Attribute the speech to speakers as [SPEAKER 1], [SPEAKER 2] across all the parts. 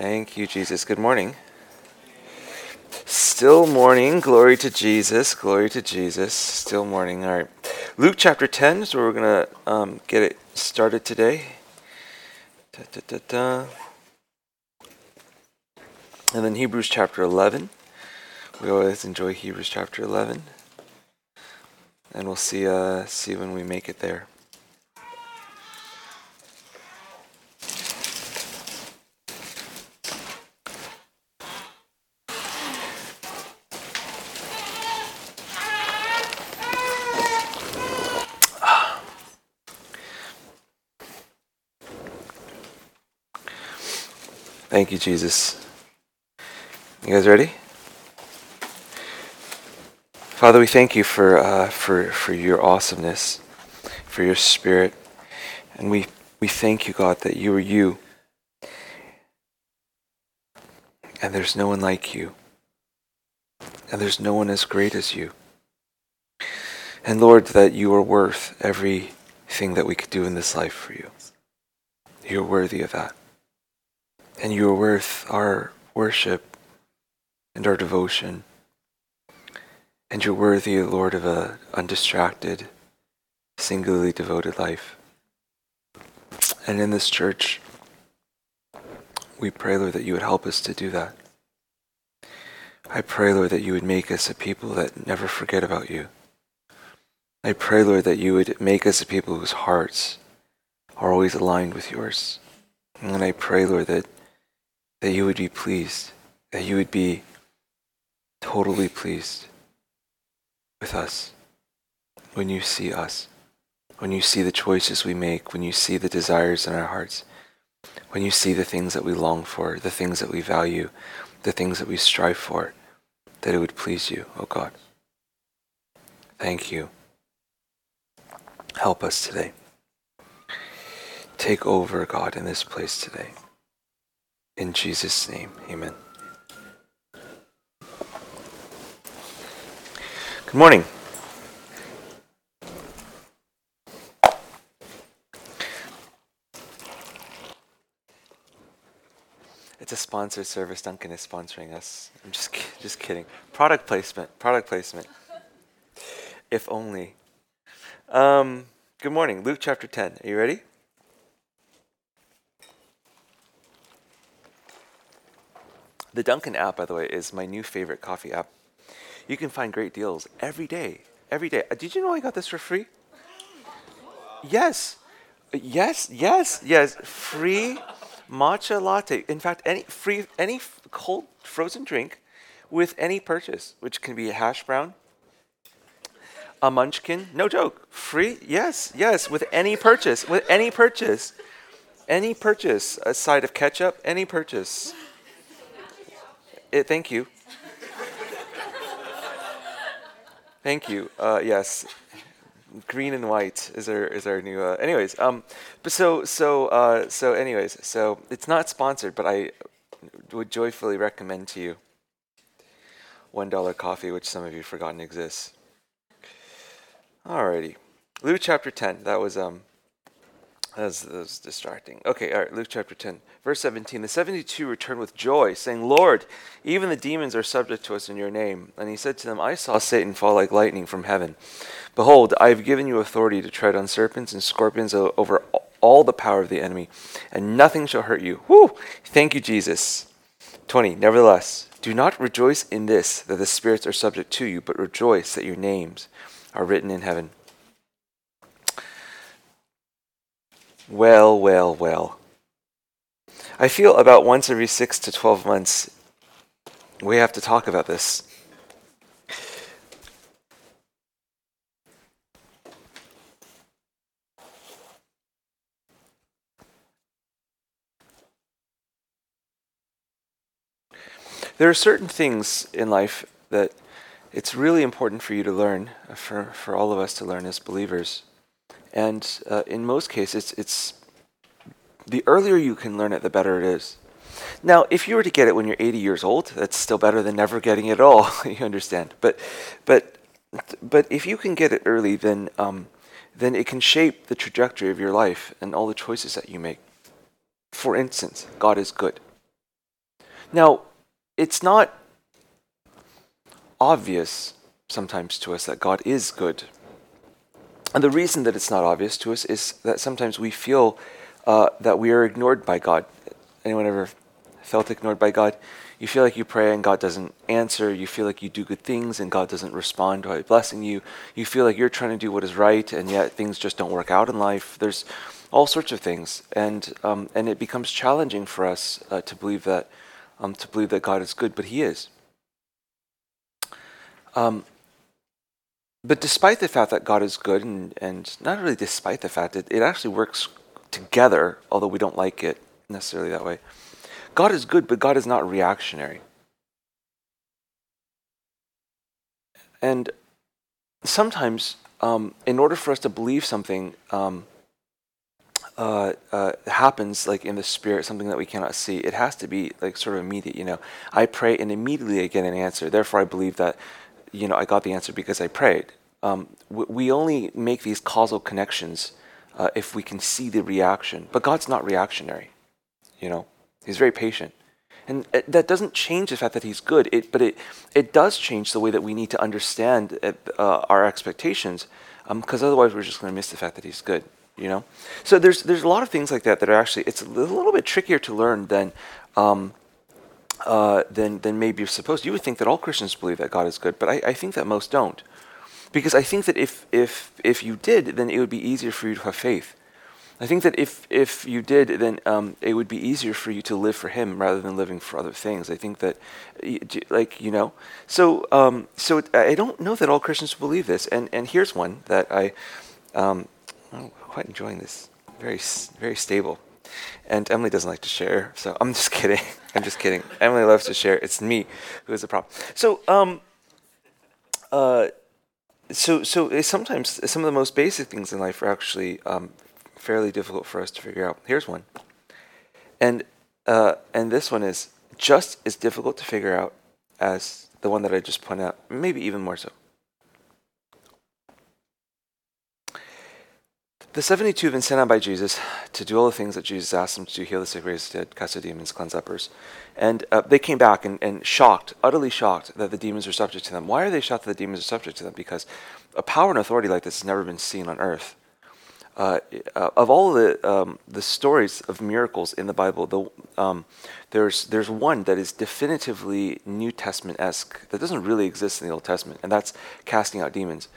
[SPEAKER 1] Thank you, Jesus. Good morning. Still morning. Glory to Jesus. Glory to Jesus. Still morning. All right. Luke chapter 10 is where we're going to um, get it started today. Da, da, da. And then Hebrews chapter 11. We always enjoy Hebrews chapter 11. And we'll see, uh, see when we make it there. Thank you, Jesus. You guys ready? Father, we thank you for, uh, for, for your awesomeness, for your spirit. And we, we thank you, God, that you are you. And there's no one like you. And there's no one as great as you. And Lord, that you are worth everything that we could do in this life for you. You're worthy of that and you are worth our worship and our devotion. And you're worthy, Lord, of a undistracted, singularly devoted life. And in this church, we pray, Lord, that you would help us to do that. I pray, Lord, that you would make us a people that never forget about you. I pray, Lord, that you would make us a people whose hearts are always aligned with yours. And I pray, Lord, that that you would be pleased, that you would be totally pleased with us when you see us, when you see the choices we make, when you see the desires in our hearts, when you see the things that we long for, the things that we value, the things that we strive for, that it would please you, O oh God. Thank you. Help us today. Take over, God, in this place today. In Jesus' name, amen. Good morning. It's a sponsored service. Dunkin' is sponsoring us. I'm just just kidding. Product placement. Product placement. If only. Um, good morning. Luke chapter 10. Are you ready? The Dunkin' app, by the way, is my new favorite coffee app. You can find great deals every day. Every day. Uh, did you know I got this for free? Yes. Yes, yes, yes. Free matcha latte. In fact, any free any cold frozen drink with any purchase, which can be a hash brown, a munchkin, no joke. Free? Yes, yes, with any purchase. With any purchase. Any purchase, a side of ketchup, any purchase. It, thank you. thank you. Uh, yes, green and white is our is our new. Uh, anyways, um, but so so uh, so anyways, so it's not sponsored, but I would joyfully recommend to you one dollar coffee, which some of you forgotten exists. Alrighty, Luke chapter ten. That was um that's, that's distracting. Okay, all right, Luke chapter 10, verse 17. The 72 returned with joy, saying, Lord, even the demons are subject to us in your name. And he said to them, I saw Satan fall like lightning from heaven. Behold, I have given you authority to tread on serpents and scorpions over all the power of the enemy, and nothing shall hurt you. Whoo! Thank you, Jesus. 20. Nevertheless, do not rejoice in this, that the spirits are subject to you, but rejoice that your names are written in heaven. Well, well, well. I feel about once every six to 12 months, we have to talk about this. There are certain things in life that it's really important for you to learn, for, for all of us to learn as believers. And uh, in most cases, it's the earlier you can learn it, the better it is. Now, if you were to get it when you're 80 years old, that's still better than never getting it at all. you understand? But, but, but if you can get it early, then, um, then it can shape the trajectory of your life and all the choices that you make. For instance, God is good. Now, it's not obvious sometimes to us that God is good. And the reason that it's not obvious to us is that sometimes we feel uh, that we are ignored by God. Anyone ever felt ignored by God? You feel like you pray and God doesn't answer. You feel like you do good things and God doesn't respond by blessing you. You feel like you're trying to do what is right and yet things just don't work out in life. There's all sorts of things, and um, and it becomes challenging for us uh, to believe that um, to believe that God is good, but He is. Um, but despite the fact that God is good, and, and not really despite the fact that it actually works together, although we don't like it necessarily that way, God is good, but God is not reactionary. And sometimes, um, in order for us to believe something, um, uh, uh, happens like in the spirit, something that we cannot see, it has to be like sort of immediate. You know, I pray and immediately I get an answer. Therefore, I believe that you know I got the answer because I prayed. Um, we only make these causal connections uh, if we can see the reaction. But God's not reactionary. You know, He's very patient. And it, that doesn't change the fact that he's good, it, but it, it does change the way that we need to understand uh, our expectations, because um, otherwise we're just going to miss the fact that he's good you know so there's there's a lot of things like that that are actually it's a little bit trickier to learn than um, uh, than than maybe you're supposed you would think that all christians believe that god is good but I, I think that most don't because i think that if if if you did then it would be easier for you to have faith I think that if if you did, then um, it would be easier for you to live for Him rather than living for other things. I think that, like you know, so um, so I don't know that all Christians believe this. And and here's one that I, um, oh, quite enjoying this. Very, very stable. And Emily doesn't like to share, so I'm just kidding. I'm just kidding. Emily loves to share. It's me who is the problem. So, um, uh, so, so sometimes some of the most basic things in life are actually um, fairly difficult for us to figure out. Here's one, and uh, and this one is just as difficult to figure out as the one that I just pointed out, maybe even more so. The 72 have been sent out by Jesus to do all the things that Jesus asked them to do heal the sick, raise the dead, cast out demons, cleanse lepers. And uh, they came back and, and shocked, utterly shocked, that the demons are subject to them. Why are they shocked that the demons are subject to them? Because a power and authority like this has never been seen on earth. Uh, uh, of all the um, the stories of miracles in the Bible, the, um, there's there's one that is definitively New Testament esque that doesn't really exist in the Old Testament, and that's casting out demons.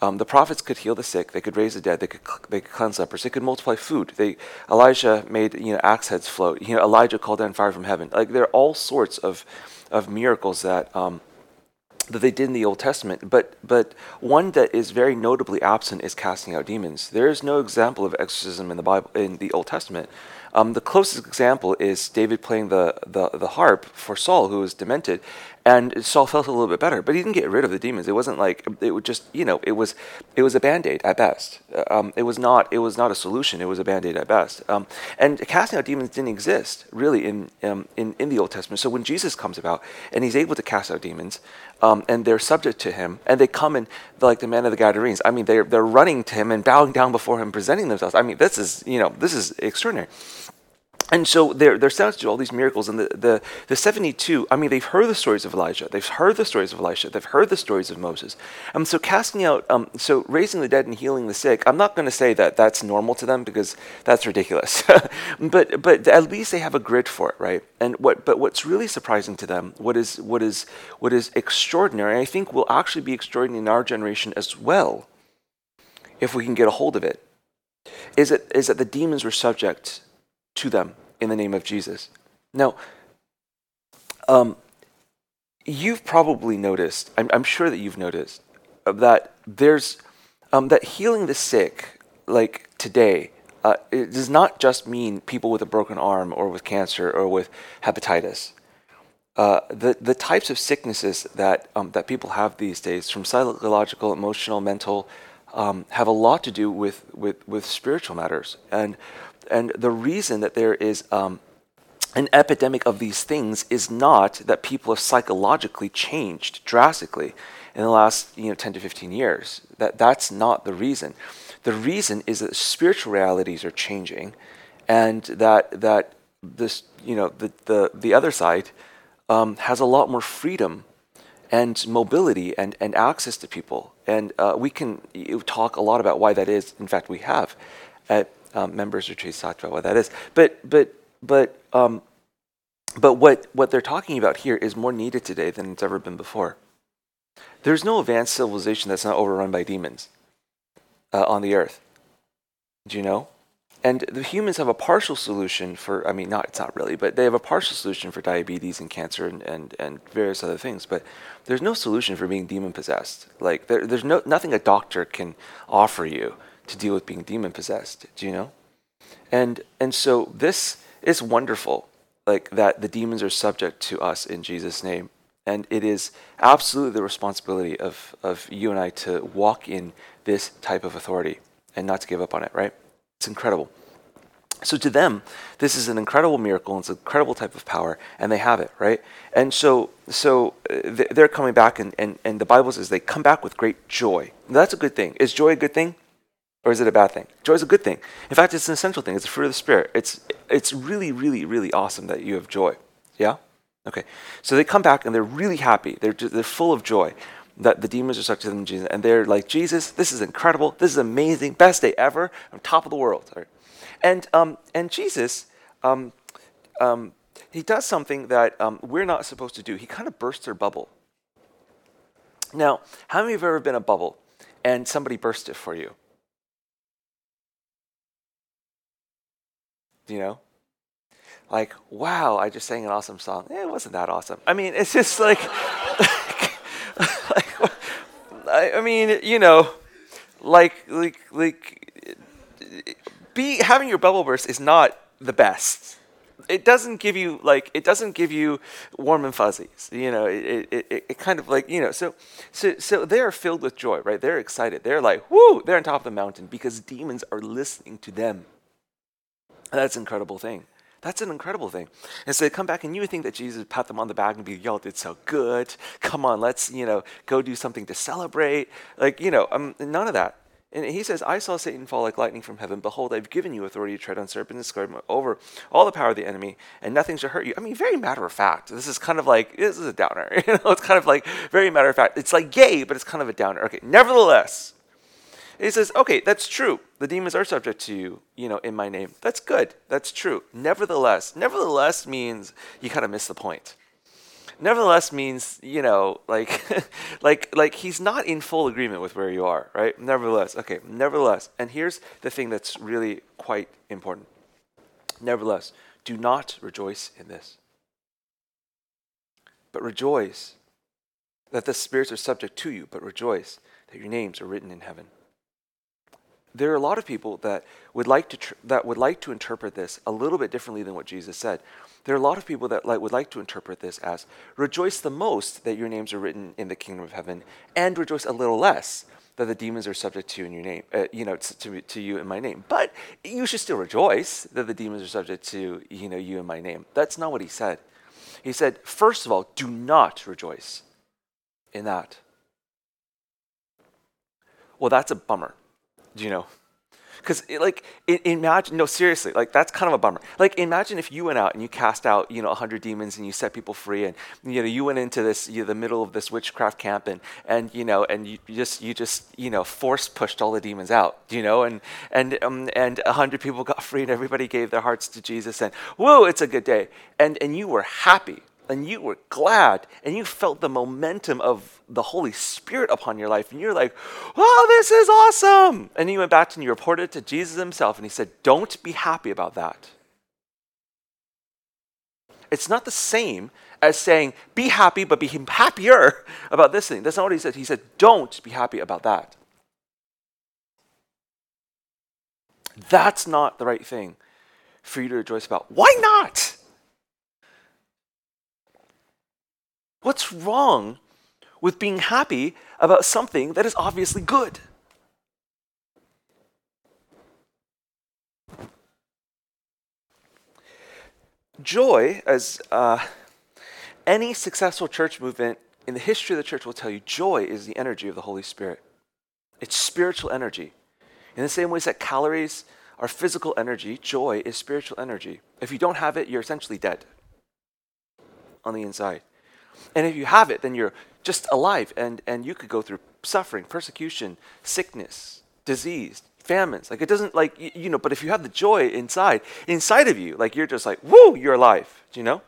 [SPEAKER 1] Um, the prophets could heal the sick. They could raise the dead. They could they could cleanse lepers. They could multiply food. They Elijah made you know axe heads float. You know Elijah called down fire from heaven. Like there are all sorts of of miracles that um, that they did in the Old Testament. But but one that is very notably absent is casting out demons. There is no example of exorcism in the Bible in the Old Testament. Um, the closest example is David playing the, the, the harp for Saul, who was demented, and Saul felt a little bit better, but he didn't get rid of the demons. It wasn't like it would just you know it was it was a band aid at best. Um, it was not it was not a solution. It was a band aid at best. Um, and casting out demons didn't exist really in, um, in in the Old Testament. So when Jesus comes about and he's able to cast out demons, um, and they're subject to him, and they come in like the man of the Gadarenes. I mean, they're they're running to him and bowing down before him, presenting themselves. I mean, this is you know this is extraordinary and so they're, they're set to do all these miracles. And the, the, the 72, I mean, they've heard the stories of Elijah. They've heard the stories of Elisha. They've heard the stories of Moses. Um, so casting out, um, so raising the dead and healing the sick, I'm not going to say that that's normal to them because that's ridiculous. but, but at least they have a grid for it, right? And what, but what's really surprising to them, what is, what is, what is extraordinary, I think will actually be extraordinary in our generation as well, if we can get a hold of it, is that, is that the demons were subject to them in the name of Jesus. Now, um, you've probably noticed, I'm, I'm, sure that you've noticed, uh, that there's um, that healing the sick, like today, uh, it does not just mean people with a broken arm or with cancer or with hepatitis. Uh, the the types of sicknesses that um, that people have these days, from psychological, emotional, mental, um, have a lot to do with, with, with spiritual matters. And and the reason that there is um, an epidemic of these things is not that people have psychologically changed drastically in the last you know 10 to 15 years. That that's not the reason. The reason is that spiritual realities are changing, and that that this, you know, the, the, the other side um, has a lot more freedom and mobility and, and access to people. And uh, we can talk a lot about why that is. In fact, we have at um, members retreats talked about what that is. But but but um, but what what they're talking about here is more needed today than it's ever been before. There's no advanced civilization that's not overrun by demons uh, on the earth. Do you know? And the humans have a partial solution for, I mean, not, it's not really, but they have a partial solution for diabetes and cancer and, and, and various other things. But there's no solution for being demon possessed. Like, there, there's no, nothing a doctor can offer you to deal with being demon possessed. Do you know? And, and so this is wonderful, like that the demons are subject to us in Jesus' name. And it is absolutely the responsibility of, of you and I to walk in this type of authority and not to give up on it, right? It's incredible. So to them, this is an incredible miracle. It's an incredible type of power, and they have it, right? And so, so uh, they're coming back, and, and, and the Bible says they come back with great joy. That's a good thing. Is joy a good thing, or is it a bad thing? Joy is a good thing. In fact, it's an essential thing. It's a fruit of the spirit. It's it's really, really, really awesome that you have joy. Yeah. Okay. So they come back and they're really happy. They're they're full of joy that the demons are stuck to them, Jesus, and they're like, Jesus, this is incredible. This is amazing. Best day ever. I'm top of the world. Right? And, um, and Jesus, um, um, he does something that um, we're not supposed to do. He kind of bursts their bubble. Now, how many of you have ever been a bubble and somebody burst it for you? You know? Like, wow, I just sang an awesome song. Eh, it wasn't that awesome. I mean, it's just like. I, I mean, you know, like like like be having your bubble burst is not the best. It doesn't give you like it doesn't give you warm and fuzzies. You know, it, it, it, it kind of like you know. So so so they are filled with joy, right? They're excited. They're like, whoo! They're on top of the mountain because demons are listening to them. That's an incredible thing. That's an incredible thing. And so they come back and you would think that Jesus would pat them on the back and be, y'all did so good. Come on, let's, you know, go do something to celebrate. Like, you know, um, none of that. And he says, I saw Satan fall like lightning from heaven. Behold, I've given you authority to tread on serpents and scorpions over all the power of the enemy, and nothing shall hurt you. I mean, very matter of fact. This is kind of like, this is a downer. You know, it's kind of like very matter of fact. It's like yay, but it's kind of a downer. Okay, nevertheless, he says, okay, that's true. The demons are subject to you, you know, in my name. That's good. That's true. Nevertheless, nevertheless means you kind of miss the point. Nevertheless means, you know, like, like, like he's not in full agreement with where you are, right? Nevertheless, okay, nevertheless. And here's the thing that's really quite important. Nevertheless, do not rejoice in this, but rejoice that the spirits are subject to you, but rejoice that your names are written in heaven there are a lot of people that would like to tr- that would like to interpret this a little bit differently than what Jesus said. There are a lot of people that like, would like to interpret this as rejoice the most that your names are written in the kingdom of heaven, and rejoice a little less that the demons are subject to you in your name, uh, you know, to, to you in my name. But you should still rejoice that the demons are subject to you know you in my name. That's not what he said. He said, first of all, do not rejoice in that. Well, that's a bummer you know? Because like imagine no seriously like that's kind of a bummer. Like imagine if you went out and you cast out you know hundred demons and you set people free and you know you went into this you know, the middle of this witchcraft camp and and you know and you just you just you know force pushed all the demons out you know and and um, and a hundred people got free and everybody gave their hearts to Jesus and whoa it's a good day and and you were happy and you were glad and you felt the momentum of the Holy Spirit upon your life, and you're like, oh, this is awesome. And you went back and you reported it to Jesus himself, and he said, Don't be happy about that. It's not the same as saying, Be happy, but be happier about this thing. That's not what he said. He said, Don't be happy about that. That's not the right thing for you to rejoice about. Why not? What's wrong with being happy about something that is obviously good? Joy, as uh, any successful church movement in the history of the church will tell you, joy is the energy of the Holy Spirit. It's spiritual energy. In the same ways that calories are physical energy, joy, is spiritual energy. If you don't have it, you're essentially dead on the inside. And if you have it, then you're just alive and, and you could go through suffering, persecution, sickness, disease, famines. Like it doesn't like you, you know, but if you have the joy inside, inside of you, like you're just like, woo, you're alive. You know?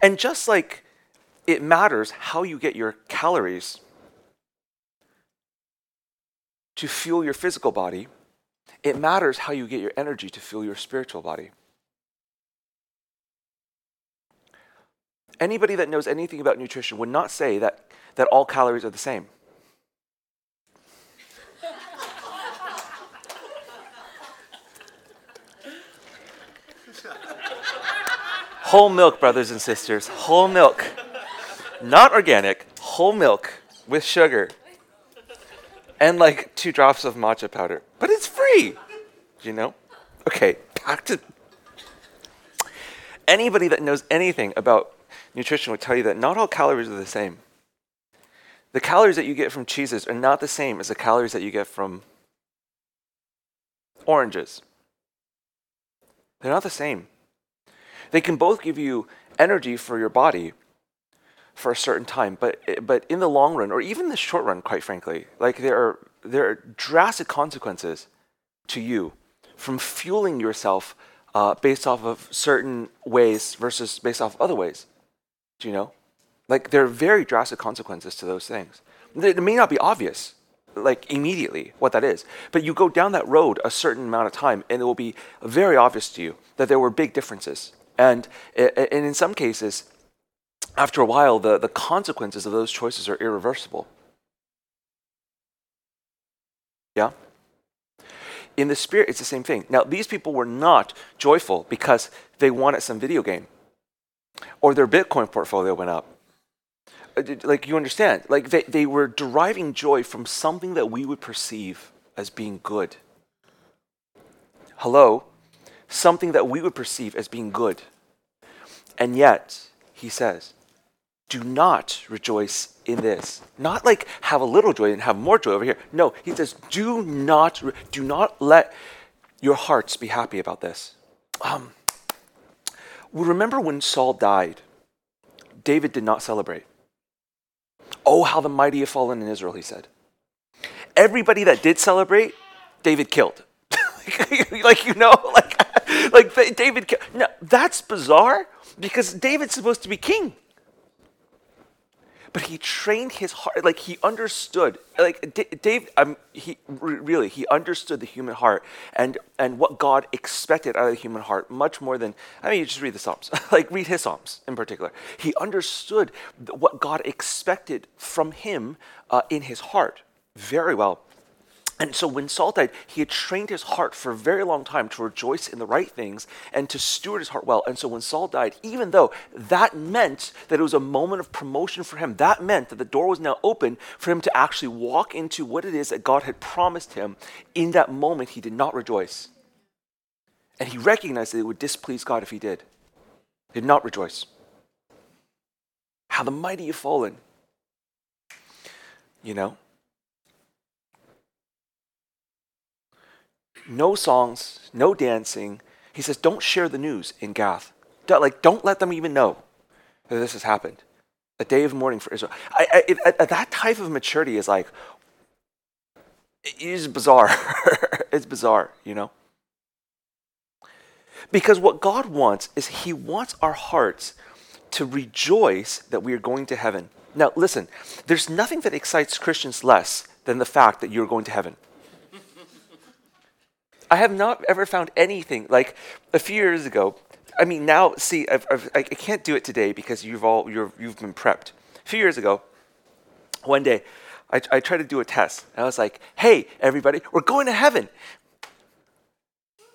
[SPEAKER 1] And just like it matters how you get your calories to fuel your physical body, it matters how you get your energy to fuel your spiritual body. Anybody that knows anything about nutrition would not say that, that all calories are the same. whole milk, brothers and sisters, whole milk. Not organic, whole milk with sugar and like two drops of matcha powder. But it's free, you know? Okay, back to. Anybody that knows anything about nutrition would tell you that not all calories are the same. The calories that you get from cheeses are not the same as the calories that you get from oranges. They're not the same. They can both give you energy for your body, for a certain time. But but in the long run, or even the short run, quite frankly, like there are there are drastic consequences to you from fueling yourself uh, based off of certain ways versus based off of other ways. Do you know? Like there are very drastic consequences to those things. It may not be obvious, like immediately what that is, but you go down that road a certain amount of time, and it will be very obvious to you that there were big differences. And, and in some cases, after a while, the, the consequences of those choices are irreversible. Yeah? In the spirit, it's the same thing. Now, these people were not joyful because they wanted some video game or their Bitcoin portfolio went up. Uh, like, you understand? Like, they, they were deriving joy from something that we would perceive as being good. Hello? Something that we would perceive as being good. And yet, he says, do not rejoice in this. Not like have a little joy and have more joy over here. No, he says, do not, do not let your hearts be happy about this. Um, remember when Saul died, David did not celebrate. Oh, how the mighty have fallen in Israel, he said. Everybody that did celebrate, David killed. like, you know, like, like David. No, that's bizarre because David's supposed to be king but he trained his heart like he understood like D- dave um, he really he understood the human heart and and what god expected out of the human heart much more than i mean you just read the psalms like read his psalms in particular. He understood what god expected from him uh, in his heart very well and so when Saul died, he had trained his heart for a very long time to rejoice in the right things and to steward his heart well. And so when Saul died, even though that meant that it was a moment of promotion for him, that meant that the door was now open for him to actually walk into what it is that God had promised him. In that moment, he did not rejoice. And he recognized that it would displease God if he did. He did not rejoice. How the mighty have fallen. You know? No songs, no dancing. He says, don't share the news in Gath. Don't, like, don't let them even know that this has happened. A day of mourning for Israel. I, I, it, that type of maturity is like, it is bizarre. it's bizarre, you know? Because what God wants is He wants our hearts to rejoice that we are going to heaven. Now, listen, there's nothing that excites Christians less than the fact that you're going to heaven. I have not ever found anything like a few years ago. I mean, now see, I've, I've, I can't do it today because you've all you have been prepped. A few years ago, one day, I, I tried to do a test. And I was like, "Hey, everybody, we're going to heaven."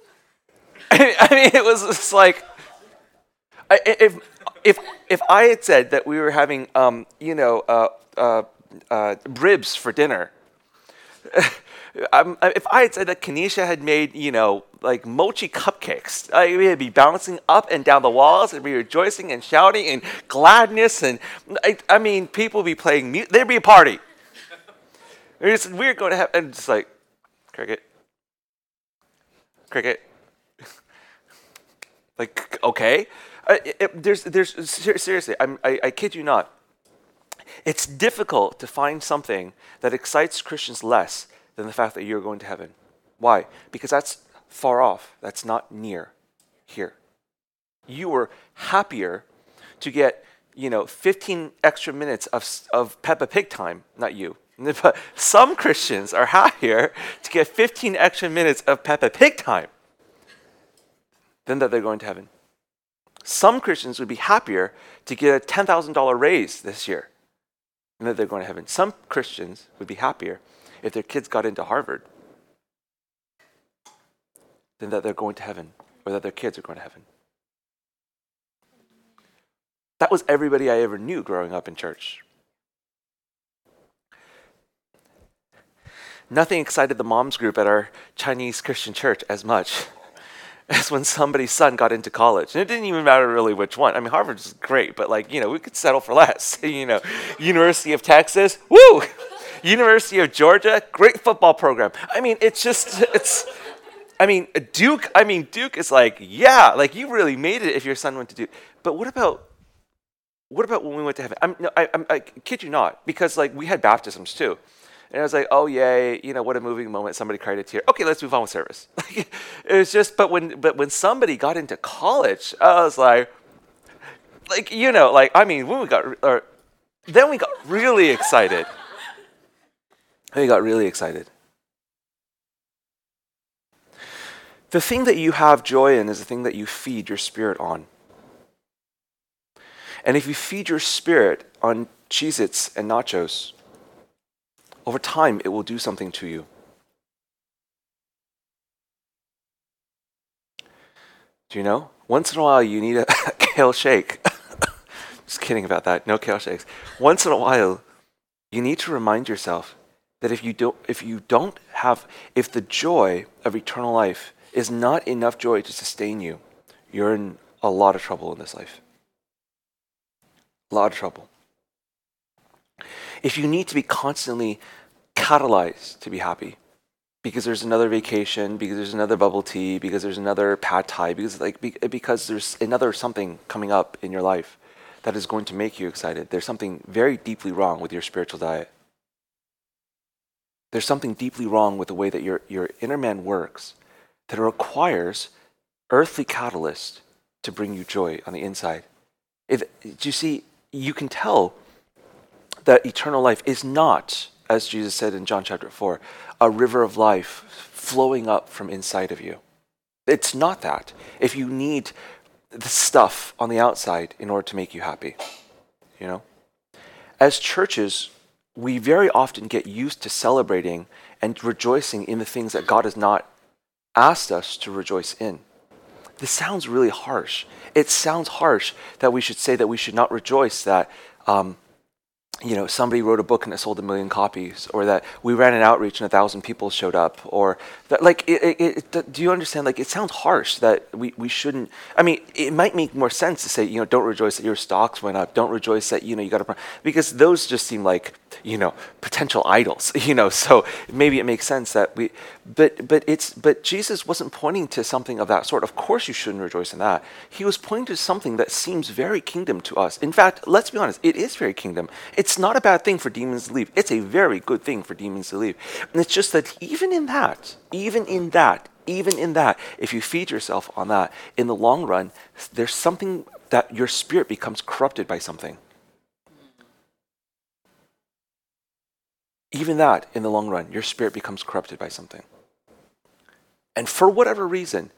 [SPEAKER 1] I mean, it was just like, if if if I had said that we were having, um, you know, uh, uh, uh, ribs for dinner. If I had said that Kanisha had made, you know, like mochi cupcakes, I would be bouncing up and down the walls and be rejoicing and shouting and gladness. And I, I mean, people would be playing music. There'd be a party. we are going to have, and just like, cricket. Cricket. like, okay. It, it, there's, there's, seriously, I'm, I, I kid you not. It's difficult to find something that excites Christians less than the fact that you're going to heaven. Why? Because that's far off. That's not near here. You were happier to get, you know, 15 extra minutes of, of Peppa Pig time, not you. But some Christians are happier to get 15 extra minutes of Peppa Pig time than that they're going to heaven. Some Christians would be happier to get a $10,000 raise this year than that they're going to heaven. Some Christians would be happier if their kids got into Harvard than that they're going to heaven or that their kids are going to heaven. That was everybody I ever knew growing up in church. Nothing excited the moms group at our Chinese Christian church as much as when somebody's son got into college. And it didn't even matter really which one. I mean, Harvard is great, but like, you know, we could settle for less. you know, University of Texas, woo! University of Georgia, great football program. I mean, it's just, it's, I mean, Duke, I mean, Duke is like, yeah, like you really made it if your son went to Duke. But what about, what about when we went to heaven? I'm, no, I, I'm, I kid you not, because like we had baptisms too. And I was like, oh yay, you know, what a moving moment. Somebody cried a tear. Okay, let's move on with service. it was just, but when, but when somebody got into college, I was like, like you know, like I mean, when we got, or then we got really excited. we got really excited. The thing that you have joy in is the thing that you feed your spirit on. And if you feed your spirit on Cheez Its and nachos, over time it will do something to you. Do you know? Once in a while you need a kale shake. Just kidding about that. No kale shakes. Once in a while you need to remind yourself that if you don't if you don't have if the joy of eternal life is not enough joy to sustain you, you're in a lot of trouble in this life. A lot of trouble. If you need to be constantly catalyzed to be happy, because there's another vacation, because there's another bubble tea, because there's another pad thai, because like because there's another something coming up in your life that is going to make you excited. There's something very deeply wrong with your spiritual diet. There's something deeply wrong with the way that your, your inner man works that requires earthly catalyst to bring you joy on the inside. If, do you see, you can tell that eternal life is not, as Jesus said in John chapter 4, a river of life flowing up from inside of you. It's not that. If you need the stuff on the outside in order to make you happy, you know? As churches, we very often get used to celebrating and rejoicing in the things that God has not asked us to rejoice in. This sounds really harsh. It sounds harsh that we should say that we should not rejoice that um, you know, somebody wrote a book and it sold a million copies, or that we ran an outreach and a thousand people showed up, or that, like, it, it, it, do you understand? Like, it sounds harsh that we, we shouldn't. I mean, it might make more sense to say, you know, don't rejoice that your stocks went up, don't rejoice that, you know, you got a, because those just seem like, you know, potential idols, you know, so maybe it makes sense that we, but, but it's, but Jesus wasn't pointing to something of that sort. Of course you shouldn't rejoice in that. He was pointing to something that seems very kingdom to us. In fact, let's be honest, it is very kingdom. It's not a bad thing for demons to leave. It's a very good thing for demons to leave. And it's just that even in that, even in that, even in that, if you feed yourself on that, in the long run, there's something that your spirit becomes corrupted by something. Even that, in the long run, your spirit becomes corrupted by something. And for whatever reason,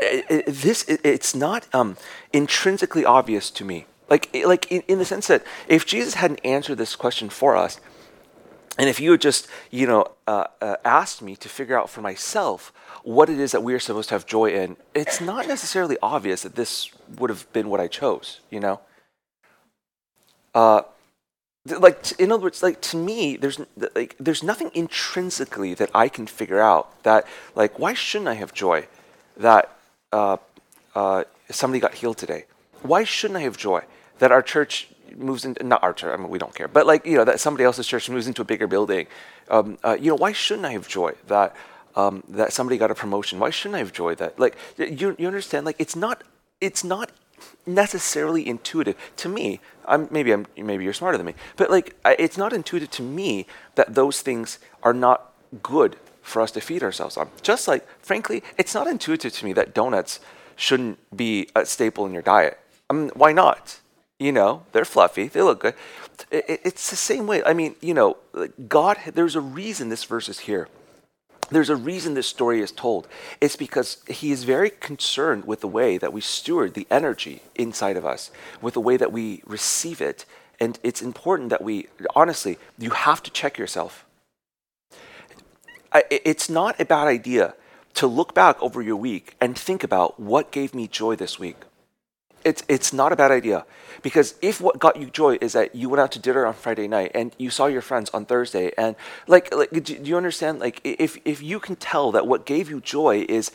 [SPEAKER 1] it, it, this it, it's not um, intrinsically obvious to me like, like in, in the sense that if Jesus hadn't answered this question for us, and if you had just, you know, uh, uh, asked me to figure out for myself what it is that we are supposed to have joy in, it's not necessarily obvious that this would have been what I chose, you know? Uh, like in other words like to me there's like there's nothing intrinsically that i can figure out that like why shouldn't i have joy that uh, uh, somebody got healed today why shouldn't i have joy that our church moves into not our church. I mean, we don't care, but like you know that somebody else's church moves into a bigger building. Um, uh, you know, why shouldn't I have joy that um, that somebody got a promotion. Why shouldn't I have joy that? Like, you, you understand? Like, it's not, it's not necessarily intuitive to me. I'm maybe I'm maybe you're smarter than me, but like, I, it's not intuitive to me that those things are not good for us to feed ourselves on. Just like, frankly, it's not intuitive to me that donuts shouldn't be a staple in your diet. I mean, why not? You know, they're fluffy, they look good. It, it's the same way. I mean, you know, God, there's a reason this verse is here. There's a reason this story is told. It's because he is very concerned with the way that we steward the energy inside of us, with the way that we receive it. And it's important that we, honestly, you have to check yourself. I, it's not a bad idea to look back over your week and think about what gave me joy this week it's it's not a bad idea. Because if what got you joy is that you went out to dinner on Friday night and you saw your friends on Thursday and like like do, you understand? Like if if you can tell that what gave you joy is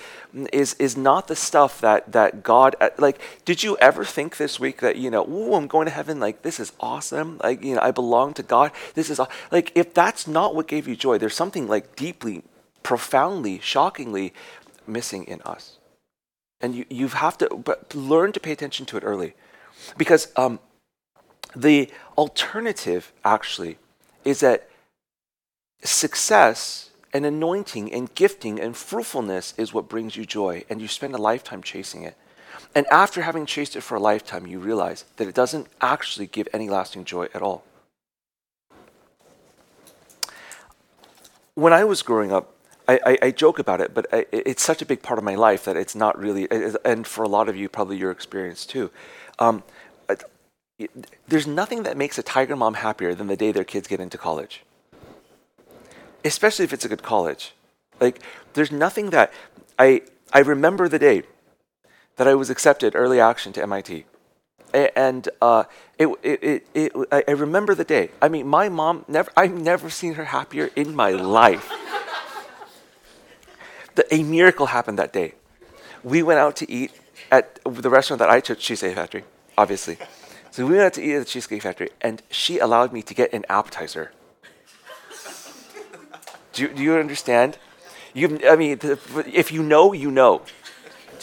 [SPEAKER 1] is is not the stuff that that God uh, like did you ever think this week that you know oh I'm going to heaven like this is awesome like you know I belong to God this is like if that's not what gave you joy there's something like deeply profoundly shockingly missing in us and you, you have to but learn to pay attention to it early. Because um, the alternative, actually, is that success and anointing and gifting and fruitfulness is what brings you joy, and you spend a lifetime chasing it. And after having chased it for a lifetime, you realize that it doesn't actually give any lasting joy at all. When I was growing up, I, I, I, joke about it, but I, it's such a big part of my life that it's not really, and for a lot of you, probably your experience too. Um, there's nothing that makes a tiger mom happier than the day their kids get into college, especially if it's a good college. Like, there's nothing that I I remember the day that I was accepted early action to MIT, and uh, it, it, it, it I remember the day. I mean, my mom never I've never seen her happier in my life the, a miracle happened that day. We went out to eat at the restaurant that I took, Cheesecake Factory, obviously. So we went out to eat at the Cheesecake Factory, and she allowed me to get an appetizer. do, you, do you understand? You, I mean, if you know, you know.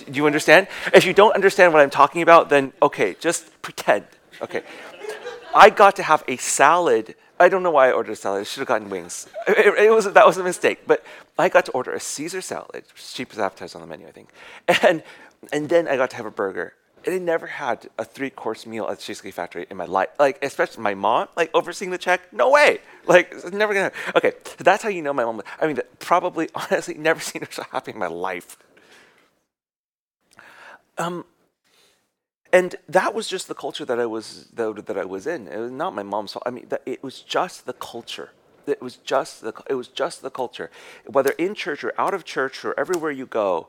[SPEAKER 1] Do you understand? If you don't understand what I'm talking about, then okay, just pretend. Okay. I got to have a salad I don't know why I ordered a salad. I should have gotten wings. It, it, was, that was a mistake. But I got to order a Caesar salad, cheapest appetizer on the menu, I think. And, and then I got to have a burger. And I never had a three course meal at Cheesecake Factory in my life. Like, especially my mom, like overseeing the check. No way. Like, it's never gonna. Happen. Okay, so that's how you know my mom. I mean, probably, honestly, never seen her so happy in my life. Um, and that was just the culture that I was that, that I was in. It was not my mom's fault. I mean, that, it was just the culture. It was just the it was just the culture. Whether in church or out of church or everywhere you go,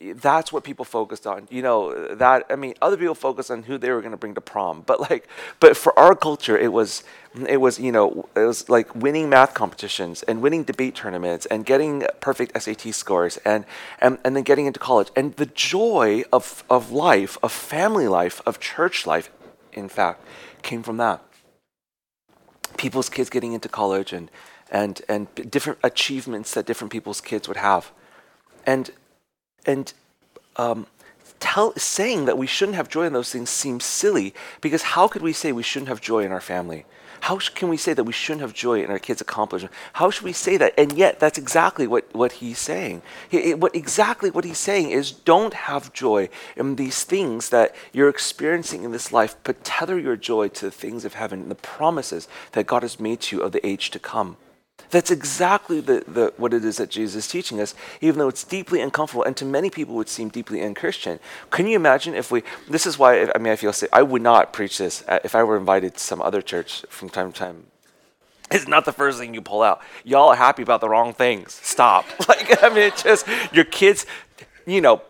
[SPEAKER 1] that's what people focused on. You know, that I mean, other people focused on who they were going to bring to prom, but like, but for our culture, it was, it was, you know, it was like winning math competitions and winning debate tournaments and getting perfect SAT scores and and and then getting into college and the joy of of life, of family life, of church life, in fact, came from that. People's kids getting into college and and and different achievements that different people's kids would have, and and um, tell, saying that we shouldn't have joy in those things seems silly because how could we say we shouldn't have joy in our family? How can we say that we shouldn't have joy in our kids' accomplishment? How should we say that? And yet, that's exactly what, what he's saying. He, what, exactly what he's saying is don't have joy in these things that you're experiencing in this life, but tether your joy to the things of heaven and the promises that God has made to you of the age to come. That's exactly the, the, what it is that Jesus is teaching us, even though it's deeply uncomfortable and to many people would seem deeply unchristian. Can you imagine if we, this is why, I mean, I feel, sick. I would not preach this if I were invited to some other church from time to time. It's not the first thing you pull out. Y'all are happy about the wrong things. Stop. Like, I mean, it's just, your kids, you know,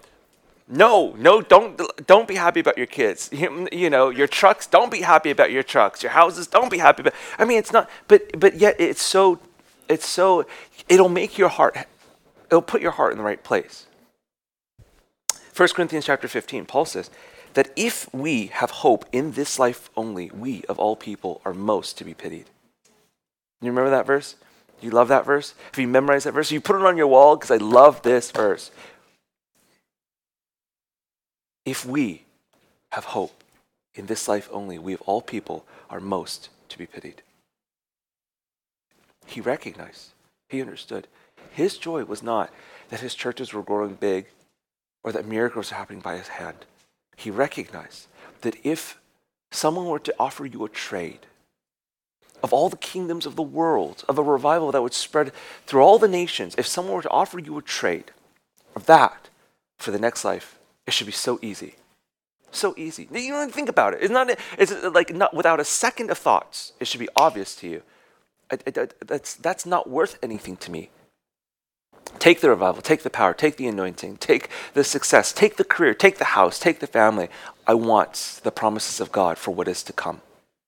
[SPEAKER 1] no, no, don't don't be happy about your kids. You, you, know, your trucks. Don't be happy about your trucks. Your houses. Don't be happy about. I mean, it's not. But but yet it's so it's so it'll make your heart it'll put your heart in the right place 1 corinthians chapter 15 paul says that if we have hope in this life only we of all people are most to be pitied you remember that verse You love that verse? If you memorize that verse, you put it on your wall because I love this verse. If we have hope in this life only, we of all people are most to be pitied. He recognized, he understood. His joy was not that his churches were growing big or that miracles were happening by his hand. He recognized that if someone were to offer you a trade of all the kingdoms of the world, of a revival that would spread through all the nations, if someone were to offer you a trade of that for the next life, it should be so easy. So easy. You don't even think about it. It's not. It's like not without a second of thoughts. It should be obvious to you. That's that's not worth anything to me. Take the revival, take the power, take the anointing, take the success, take the career, take the house, take the family. I want the promises of God for what is to come,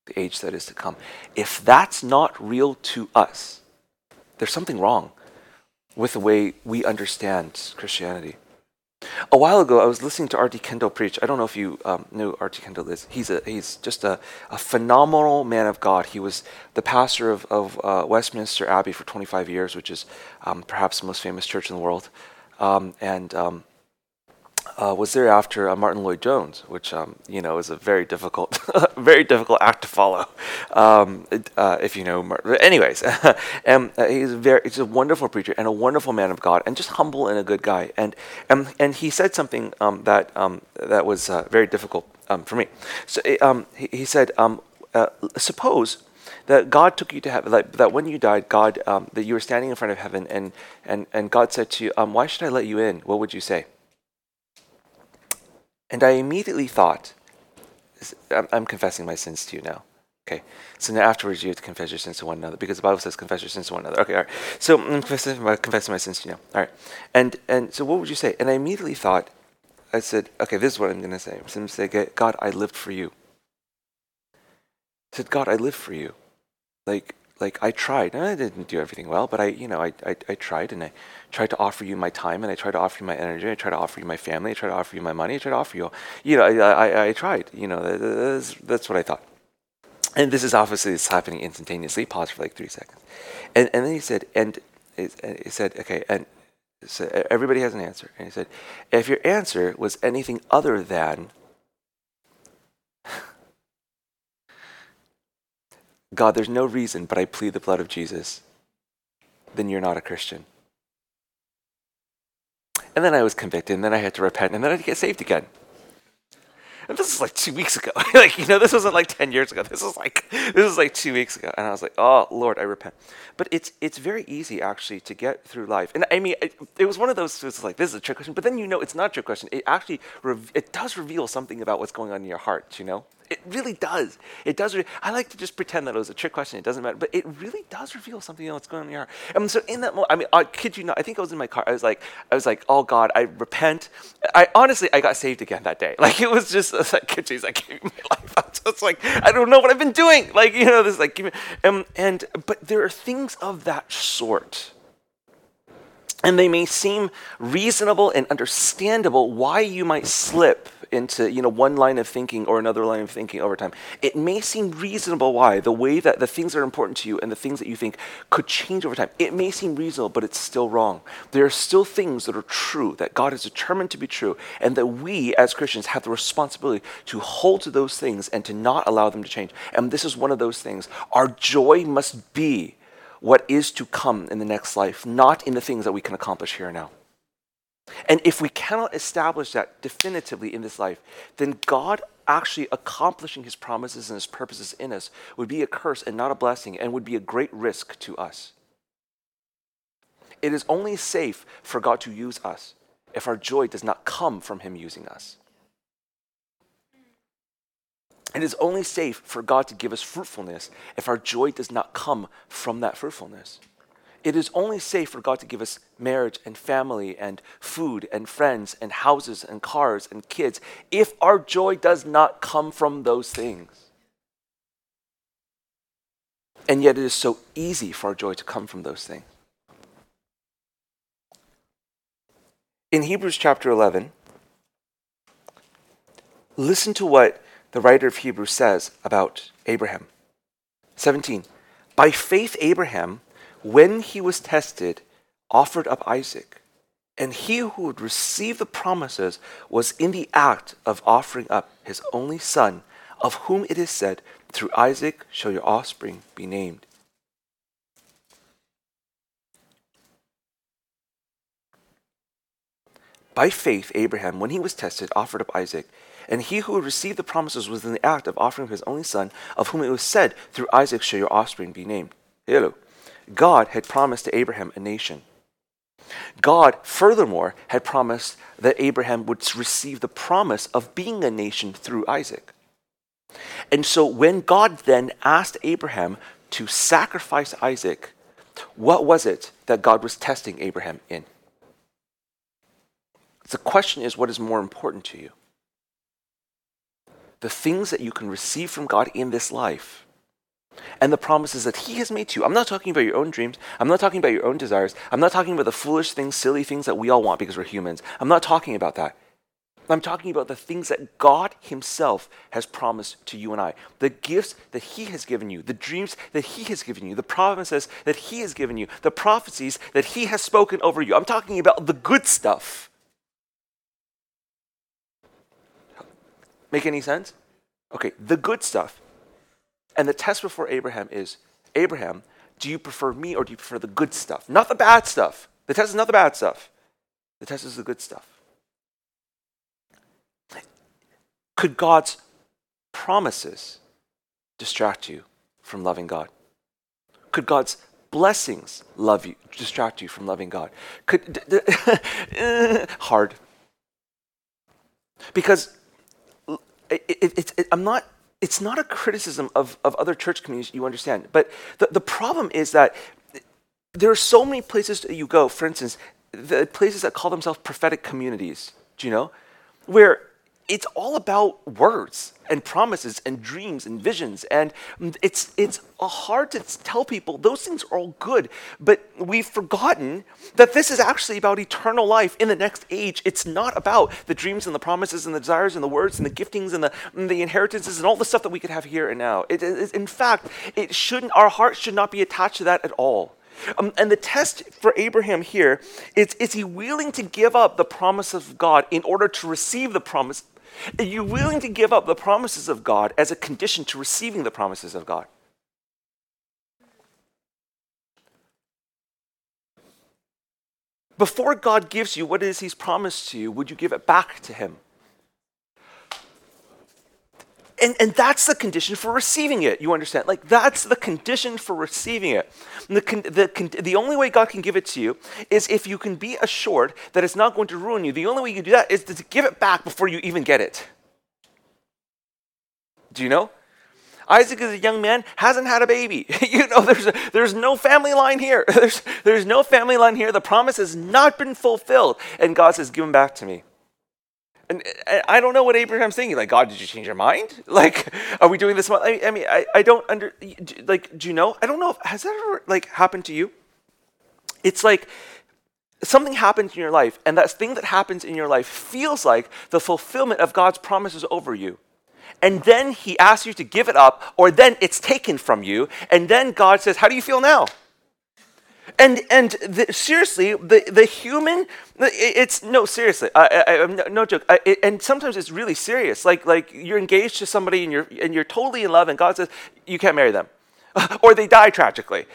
[SPEAKER 1] the age that is to come. If that's not real to us, there's something wrong with the way we understand Christianity. A while ago, I was listening to R.T. Kendall preach. I don't know if you um, know R.T. Kendall is. He's a he's just a, a phenomenal man of God. He was the pastor of, of uh, Westminster Abbey for 25 years, which is um, perhaps the most famous church in the world. Um, and um, uh, was there after uh, Martyn Lloyd-Jones, which um, you know is a very difficult, very difficult act to follow, um, uh, if you know. Martin. Anyways, and uh, he's very, he's a wonderful preacher and a wonderful man of God, and just humble and a good guy. And and, and he said something um, that um, that was uh, very difficult um, for me. So um, he, he, said, uh, suppose that God took you to heaven, that when you died, God, that you were standing in front of heaven, and and and God said to you, "Why should I let you in?" What would you say? And I immediately thought, I'm, confessing my sins to you now. Okay. So now afterwards you have to confess your sins to one another because the Bible says confess your sins to one another. Okay, all right. So I'm confessing my, confessing my sins to you now. All right. And and so what would you say? And I immediately thought, I said, okay, this is what I'm going to say. I'm going to say, God, I lived for you. I said, God, I lived for you. Like like I tried. And I didn't do everything well, but I, you know, I, I, I tried and I tried to offer you my time and I tried to offer you my energy. I tried to offer you my family. I tried to offer you my money. I tried to offer you, you know, I, I, I tried. You know, that's, that's what I thought. And this is obviously it's happening instantaneously. Pause for like three seconds, and and then he said, and he said, okay, and so everybody has an answer. And he said, if your answer was anything other than God, there's no reason, but I plead the blood of Jesus, then you're not a Christian. And then I was convicted, and then I had to repent, and then I had to get saved again. And this is like two weeks ago. like, you know, this wasn't like 10 years ago. This was like, this was like two weeks ago. And I was like, oh, Lord, I repent. But it's, it's very easy actually to get through life. And I mean, it, it was one of those, it's like, this is a trick question. But then you know it's not a trick question. It actually, it does reveal something about what's going on in your heart, you know? It really does. It does. Re- I like to just pretend that it was a trick question. It doesn't matter, but it really does reveal something else going on in your heart. And so in that moment, I mean, I kid you not. I think I was in my car. I was like, I was like, oh God, I repent. I honestly, I got saved again that day. Like it was just was like, jeez, I gave my life. I was like, I don't know what I've been doing. Like you know, this like, um, and but there are things of that sort and they may seem reasonable and understandable why you might slip into you know one line of thinking or another line of thinking over time. It may seem reasonable why the way that the things that are important to you and the things that you think could change over time it may seem reasonable but it's still wrong. There are still things that are true that god is determined to be true and that we as christians have the responsibility to hold to those things and to not allow them to change. And this is one of those things. Our joy must be what is to come in the next life, not in the things that we can accomplish here now. And if we cannot establish that definitively in this life, then God actually accomplishing his promises and his purposes in us would be a curse and not a blessing and would be a great risk to us. It is only safe for God to use us if our joy does not come from him using us. It is only safe for God to give us fruitfulness if our joy does not come from that fruitfulness. It is only safe for God to give us marriage and family and food and friends and houses and cars and kids if our joy does not come from those things. And yet it is so easy for our joy to come from those things. In Hebrews chapter 11, listen to what the writer of Hebrews says about Abraham. 17. By faith, Abraham, when he was tested, offered up Isaac. And he who would receive the promises was in the act of offering up his only son, of whom it is said, Through Isaac shall your offspring be named. By faith, Abraham, when he was tested, offered up Isaac. And he who had received the promises was in the act of offering up his only son, of whom it was said, Through Isaac shall your offspring be named. Hello. God had promised to Abraham a nation. God, furthermore, had promised that Abraham would receive the promise of being a nation through Isaac. And so when God then asked Abraham to sacrifice Isaac, what was it that God was testing Abraham in? The question is what is more important to you? The things that you can receive from God in this life and the promises that He has made to you. I'm not talking about your own dreams. I'm not talking about your own desires. I'm not talking about the foolish things, silly things that we all want because we're humans. I'm not talking about that. I'm talking about the things that God Himself has promised to you and I. The gifts that He has given you, the dreams that He has given you, the promises that He has given you, the prophecies that He has spoken over you. I'm talking about the good stuff. Make any sense? Okay, the good stuff. And the test before Abraham is Abraham, do you prefer me or do you prefer the good stuff? Not the bad stuff. The test is not the bad stuff, the test is the good stuff. Could God's promises distract you from loving God? Could God's blessings love you, distract you from loving God? Could hard because it, it, it, I'm not it's not a criticism of, of other church communities, you understand. But the, the problem is that there are so many places that you go, for instance, the places that call themselves prophetic communities, do you know? Where it's all about words and promises and dreams and visions. And it's it's hard to tell people those things are all good but we've forgotten that this is actually about eternal life in the next age. It's not about the dreams and the promises and the desires and the words and the giftings and the, and the inheritances and all the stuff that we could have here and now. In fact it shouldn't our hearts should not be attached to that at all. Um, and the test for Abraham here is is he willing to give up the promise of God in order to receive the promise are you willing to give up the promises of God as a condition to receiving the promises of God? Before God gives you what it is He's promised to you, would you give it back to Him? And, and that's the condition for receiving it. You understand? Like, that's the condition for receiving it. The, the, the only way God can give it to you is if you can be assured that it's not going to ruin you. The only way you can do that is to give it back before you even get it. Do you know? Isaac is a young man, hasn't had a baby. you know, there's, a, there's no family line here. There's, there's no family line here. The promise has not been fulfilled. And God says, Give him back to me. And uh, I don't know what Abraham's thinking. Like, God, did you change your mind? Like, are we doing this? I, I mean, I, I don't under, like, do you know? I don't know. If, has that ever, like, happened to you? It's like something happens in your life, and that thing that happens in your life feels like the fulfillment of God's promises over you. And then he asks you to give it up, or then it's taken from you, and then God says, How do you feel now? And and the, seriously, the the human, it's no seriously, I, I, no, no, joke. I, it, and sometimes it's really serious. Like like you're engaged to somebody and you're and you're totally in love, and God says you can't marry them, or they die tragically.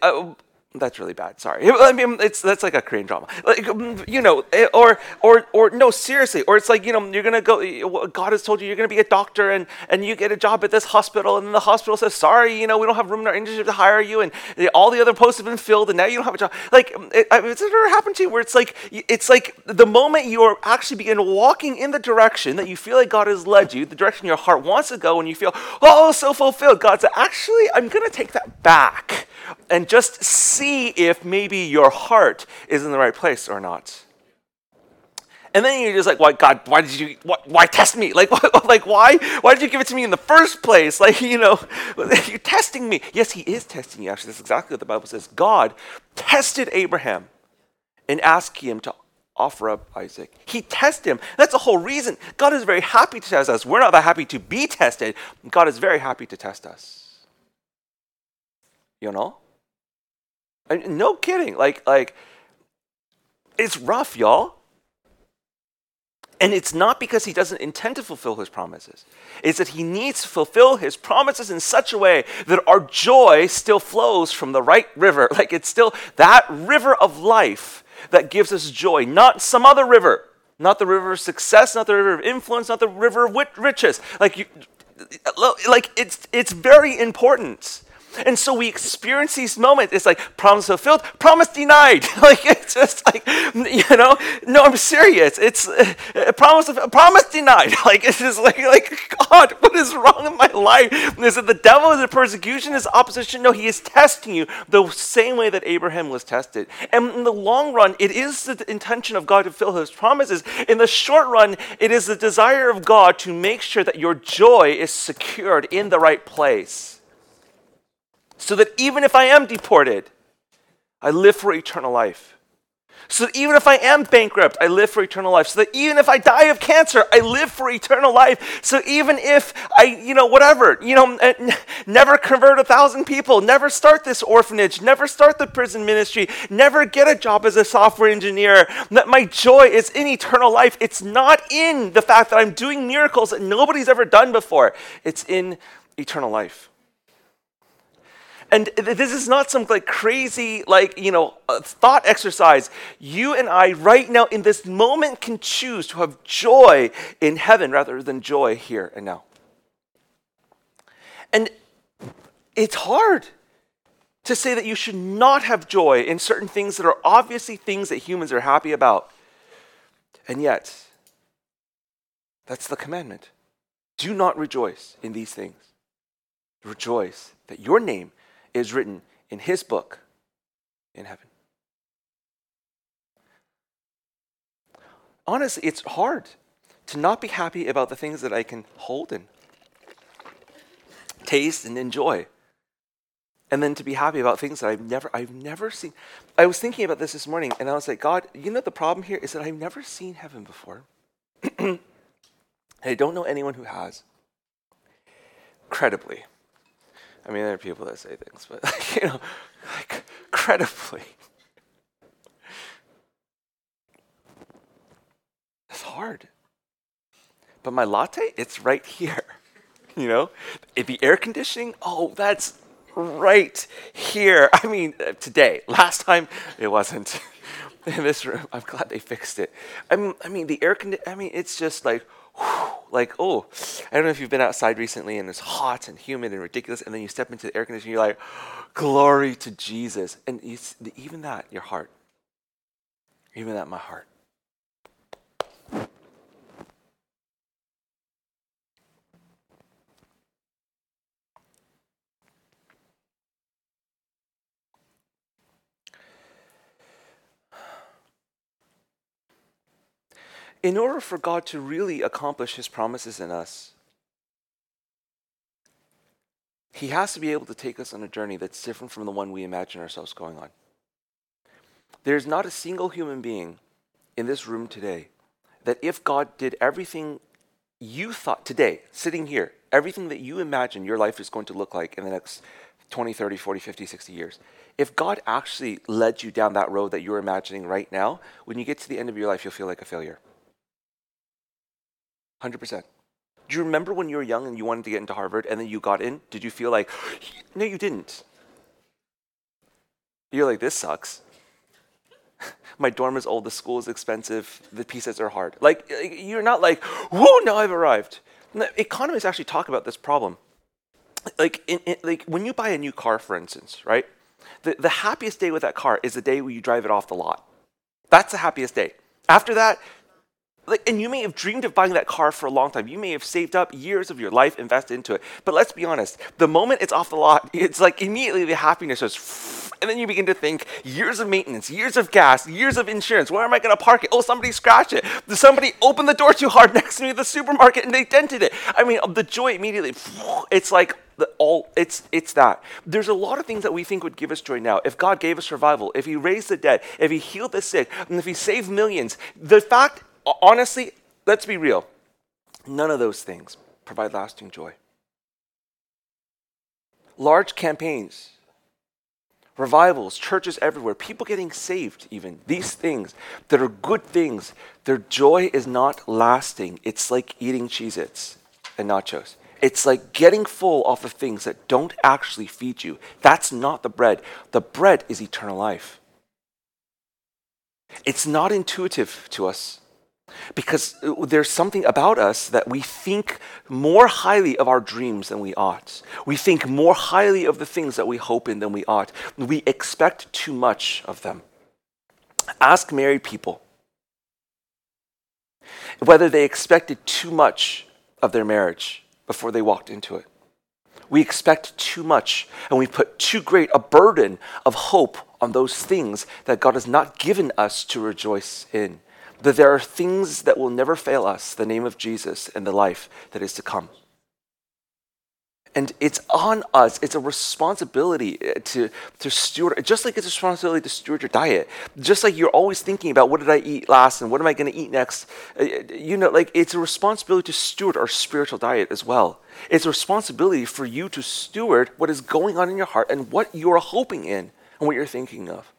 [SPEAKER 1] Uh, that's really bad. Sorry. I mean, it's that's like a Korean drama. Like mm, you know, eh, or or or no, seriously. Or it's like you know, you're gonna go. God has told you you're gonna be a doctor, and and you get a job at this hospital, and the hospital says, sorry, you know, we don't have room in our industry to hire you, and all the other posts have been filled, and now you don't have a job. Like, mm, it, has it ever happened to you where it's like it's like the moment you are actually begin walking in the direction that you feel like God has led you, the direction your heart wants to go, and you feel oh so fulfilled. God said, actually, I'm gonna take that back and just see if maybe your heart is in the right place or not. And then you're just like, why, God, why did you, why, why test me? Like, like, why, why did you give it to me in the first place? Like, you know, you're testing me. Yes, he is testing you, actually. That's exactly what the Bible says. God tested Abraham and asked him to offer up Isaac. He tested him. That's the whole reason. God is very happy to test us. We're not that happy to be tested. God is very happy to test us. You know? I mean, no kidding. Like, like, it's rough, y'all. And it's not because he doesn't intend to fulfill his promises. It's that he needs to fulfill his promises in such a way that our joy still flows from the right river. Like it's still that river of life that gives us joy, not some other river. Not the river of success, not the river of influence, not the river of riches. Like you, like it's it's very important and so we experience these moments. It's like promise fulfilled, promise denied. like it's just like you know, no, I'm serious. It's uh, promise promise denied. Like it's just like like God, what is wrong in my life? Is it the devil? Is it persecution? Is opposition? No, he is testing you the same way that Abraham was tested. And in the long run, it is the intention of God to fulfill his promises. In the short run, it is the desire of God to make sure that your joy is secured in the right place so that even if I am deported, I live for eternal life. So that even if I am bankrupt, I live for eternal life. So that even if I die of cancer, I live for eternal life. So even if I, you know, whatever, you know, never convert a thousand people, never start this orphanage, never start the prison ministry, never get a job as a software engineer, that my joy is in eternal life. It's not in the fact that I'm doing miracles that nobody's ever done before, it's in eternal life. And this is not some like crazy, like, you know, uh, thought exercise. You and I, right now, in this moment, can choose to have joy in heaven rather than joy here and now. And it's hard to say that you should not have joy in certain things that are obviously things that humans are happy about. And yet, that's the commandment. Do not rejoice in these things. Rejoice that your name is written in his book in heaven. Honestly, it's hard to not be happy about the things that I can hold and taste and enjoy. And then to be happy about things that I've never I've never seen. I was thinking about this this morning and I was like, God, you know the problem here is that I've never seen heaven before. and I don't know anyone who has. Credibly. I mean, there are people that say things, but like, you know, like credibly, it's hard. But my latte, it's right here. You know, if the air conditioning, oh, that's right here. I mean, uh, today. Last time it wasn't in this room. I'm glad they fixed it. I mean, I mean the air conditioning. I mean, it's just like like, oh, I don't know if you've been outside recently and it's hot and humid and ridiculous, and then you step into the air conditioning, you're like, glory to Jesus. And even that, your heart, even that, my heart. In order for God to really accomplish his promises in us, he has to be able to take us on a journey that's different from the one we imagine ourselves going on. There's not a single human being in this room today that if God did everything you thought today, sitting here, everything that you imagine your life is going to look like in the next 20, 30, 40, 50, 60 years, if God actually led you down that road that you're imagining right now, when you get to the end of your life, you'll feel like a failure. 100%. Do you remember when you were young and you wanted to get into Harvard and then you got in? Did you feel like, no, you didn't? You're like, this sucks. My dorm is old, the school is expensive, the pieces are hard. Like, you're not like, whoa, now I've arrived. Economists actually talk about this problem. Like, in, in, like when you buy a new car, for instance, right? The, the happiest day with that car is the day where you drive it off the lot. That's the happiest day. After that, like, and you may have dreamed of buying that car for a long time. You may have saved up years of your life, invested into it. But let's be honest, the moment it's off the lot, it's like immediately the happiness just, and then you begin to think years of maintenance, years of gas, years of insurance. Where am I going to park it? Oh, somebody scratched it. Did somebody open the door too hard next to me at the supermarket and they dented it? I mean, the joy immediately, it's like the, all it's it's that there's a lot of things that we think would give us joy now if god gave us survival if he raised the dead if he healed the sick and if he saved millions the fact honestly, let's be real. None of those things provide lasting joy. Large campaigns revivals, churches everywhere, people getting saved, even these things that are good things, their joy is not lasting. It's like eating Cheez Its and nachos. It's like getting full off of things that don't actually feed you. That's not the bread. The bread is eternal life. It's not intuitive to us because uh, there's something about us that we think more highly of our dreams than we ought. We think more highly of the things that we hope in than we ought. We expect too much of them. Ask married people whether they expected too much of their marriage before they walked into it. We expect too much, and we put too great a burden of hope on those things that God has not given us to rejoice in that there are things that will never fail us the name of Jesus and the life that is to come. And it's on us, it's a responsibility uh, to, to steward, just like it's a responsibility to steward your diet. Just like you're always thinking about what did I eat last and what am I going to eat next. Uh, you know, like it's a responsibility to steward our spiritual diet as well. It's a responsibility for you to steward what is going on in your heart and what you're hoping in and what you're thinking of.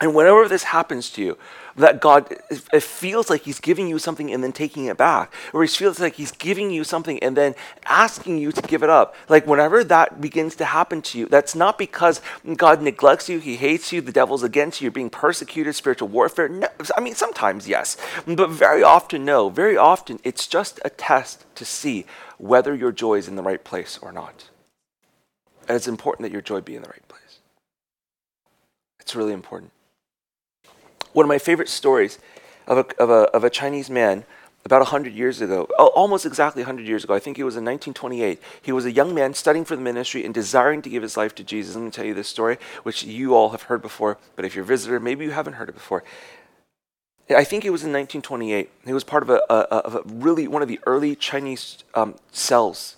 [SPEAKER 1] And whenever this happens to you, that God, it feels like He's giving you something and then taking it back, or He feels like He's giving you something and then asking you to give it up. Like whenever that begins to happen to you, that's not because God neglects you, He hates you, the devil's against you, you're being persecuted, spiritual warfare. No, I mean, sometimes yes, but very often no. Very often it's just a test to see whether your joy is in the right place or not. And it's important that your joy be in the right place. It's really important. One of my favorite stories of a, of a, of a Chinese man about 100 years ago, almost exactly 100 years ago, I think it was in 1928. He was a young man studying for the ministry and desiring to give his life to Jesus. Let me tell you this story, which you all have heard before, but if you're a visitor, maybe you haven't heard it before. I think it was in 1928. He was part of a, a, of a really one of the early Chinese um, cells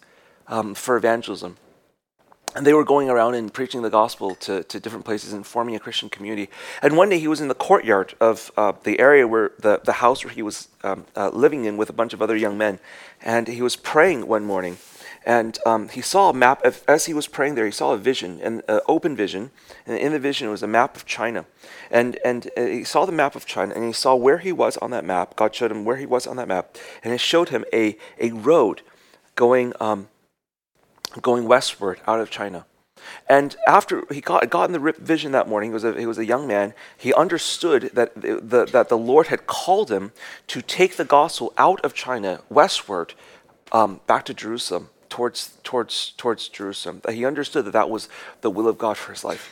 [SPEAKER 1] um, for evangelism and they were going around and preaching the gospel to, to different places and forming a Christian community. And one day he was in the courtyard of uh, the area where the, the house where he was um, uh, living in with a bunch of other young men. And he was praying one morning. And um, he saw a map. As he was praying there, he saw a vision, an uh, open vision. And in the vision it was a map of China. And, and uh, he saw the map of China, and he saw where he was on that map. God showed him where he was on that map. And it showed him a, a road going um, going westward out of China. And after he got, got in the vision that morning, he was, a, he was a young man, he understood that the, the, that the Lord had called him to take the gospel out of China westward um, back to Jerusalem, towards, towards, towards Jerusalem. He understood that that was the will of God for his life.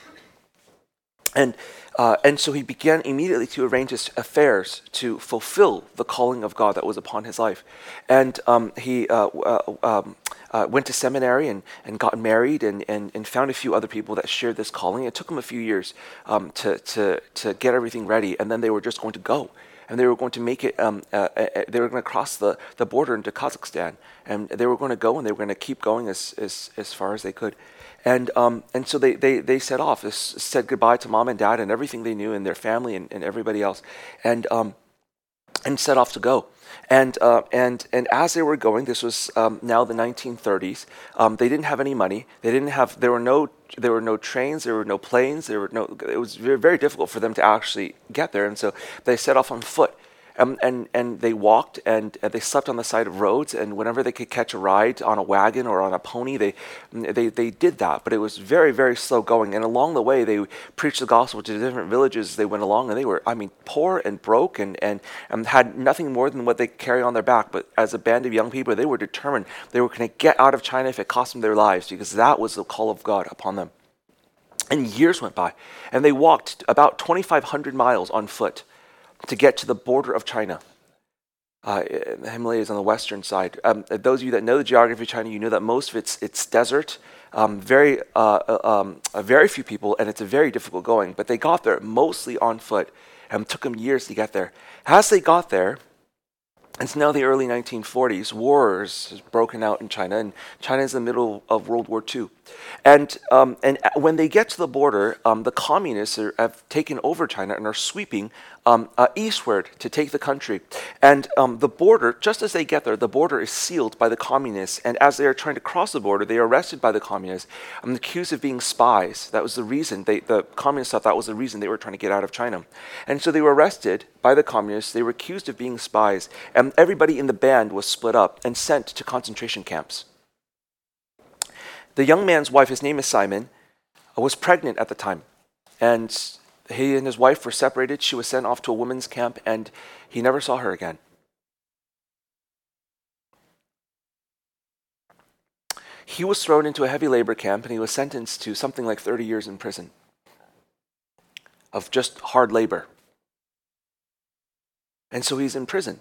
[SPEAKER 1] And, uh, and so he began immediately to arrange his affairs to fulfill the calling of God that was upon his life. And um, he uh, uh, um, uh, went to seminary and, and got married and, and, and found a few other people that shared this calling. It took them a few years um, to, to, to get everything ready, and then they were just going to go. And they were going to make it, um, uh, uh, uh they were going to cross the, the border into Kazakhstan. And they were going to go and they were going to keep going as, as, as far as they could. And, um, and so they, they, they set off, said goodbye to mom and dad and everything they knew and their family and, and everybody else, and, um, and set off to go. And, uh, and, and as they were going, this was um, now the 1930s, um, they didn't have any money. They didn't have, there were no, there were no trains, there were no planes, there were no, it was very, very difficult for them to actually get there. And so they set off on foot. Um, and and they walked and, and, they slept on the side of roads and whenever they could catch a ride on a wagon or on a pony they mm, they they did that. But it was very very slow going. And along the way they preached the gospel to different villages they went along and they were I mean poor and broke and and, and had nothing more than what they carry on their back. But as a band of young people they were determined they were going to get out of China if it cost them their lives because that was the call of God upon them. And years went by and they walked about 2500 miles on foot to get to the border of China. Uh, the Himalayas on the western side. Um, those of you that know the geography of China, you know that most of it's it's desert. Um, very uh, uh um, very few people, and it's a very difficult going. But they got there mostly on foot, and it took them years to get there. As they got there, it's now the early 1940s. Wars has broken out in China, and China is in the middle of World War II. And, um, and when they get to the border, um, the communists are, have taken over China and are sweeping um, uh, eastward to take the country. And um, the border, just as they get there, the border is sealed by the communists. And as they are trying to cross the border, they are arrested by the communists and accused of being spies. That was the reason. They, the communists thought that was the reason they were trying to get out of China. And so they were arrested by the communists. They were accused of being spies. And everybody in the band was split up and sent to concentration camps. The young man's wife, his name is Simon, was pregnant at the time. And he and his wife were separated. She was sent off to a women's camp, and he never saw her again. He was thrown into a heavy labor camp, and he was sentenced to something like 30 years in prison of just hard labor. And so he's in prison.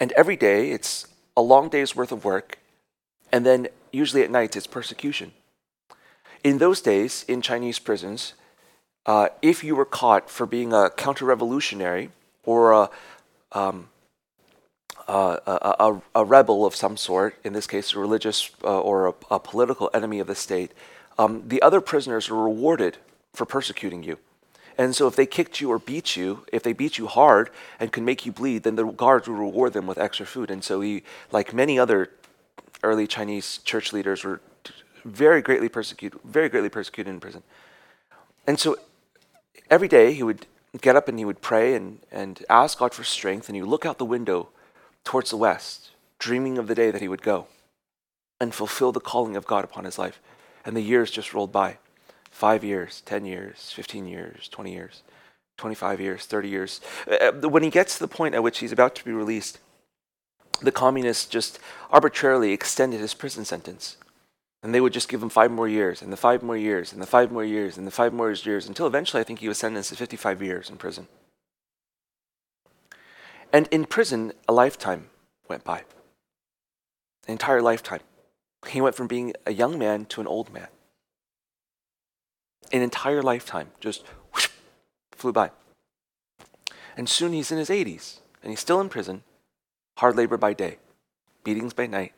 [SPEAKER 1] And every day it's a long day's worth of work, and then usually at night it's persecution. In those days, in Chinese prisons, uh, if you were caught for being a counter revolutionary or a, um, a, a, a, rebel of some sort, in this case, a religious uh, or a, a, political enemy of the state, um, the other prisoners were rewarded for persecuting you. And so, if they kicked you or beat you, if they beat you hard and could make you bleed, then the guards would reward them with extra food. And so, he, like many other early Chinese church leaders, were very greatly persecuted, very greatly persecuted in prison. And so, every day he would get up and he would pray and, and ask God for strength, and he would look out the window towards the west, dreaming of the day that he would go and fulfill the calling of God upon his life. And the years just rolled by five years, 10 years, 15 years, 20 years, 25 years, 30 years. Uh, when he gets to the point at which he's about to be released, the communists just arbitrarily extended his prison sentence. And they would just give him five more years, and the five more years, and the five more years, and the five more years, until eventually I think he was sentenced to 55 years in prison. And in prison, a lifetime went by. An entire lifetime. He went from being a young man to an old man. An entire lifetime just whoosh, flew by. And soon he's in his 80s, and he's still in prison, hard labor by day, beatings by night,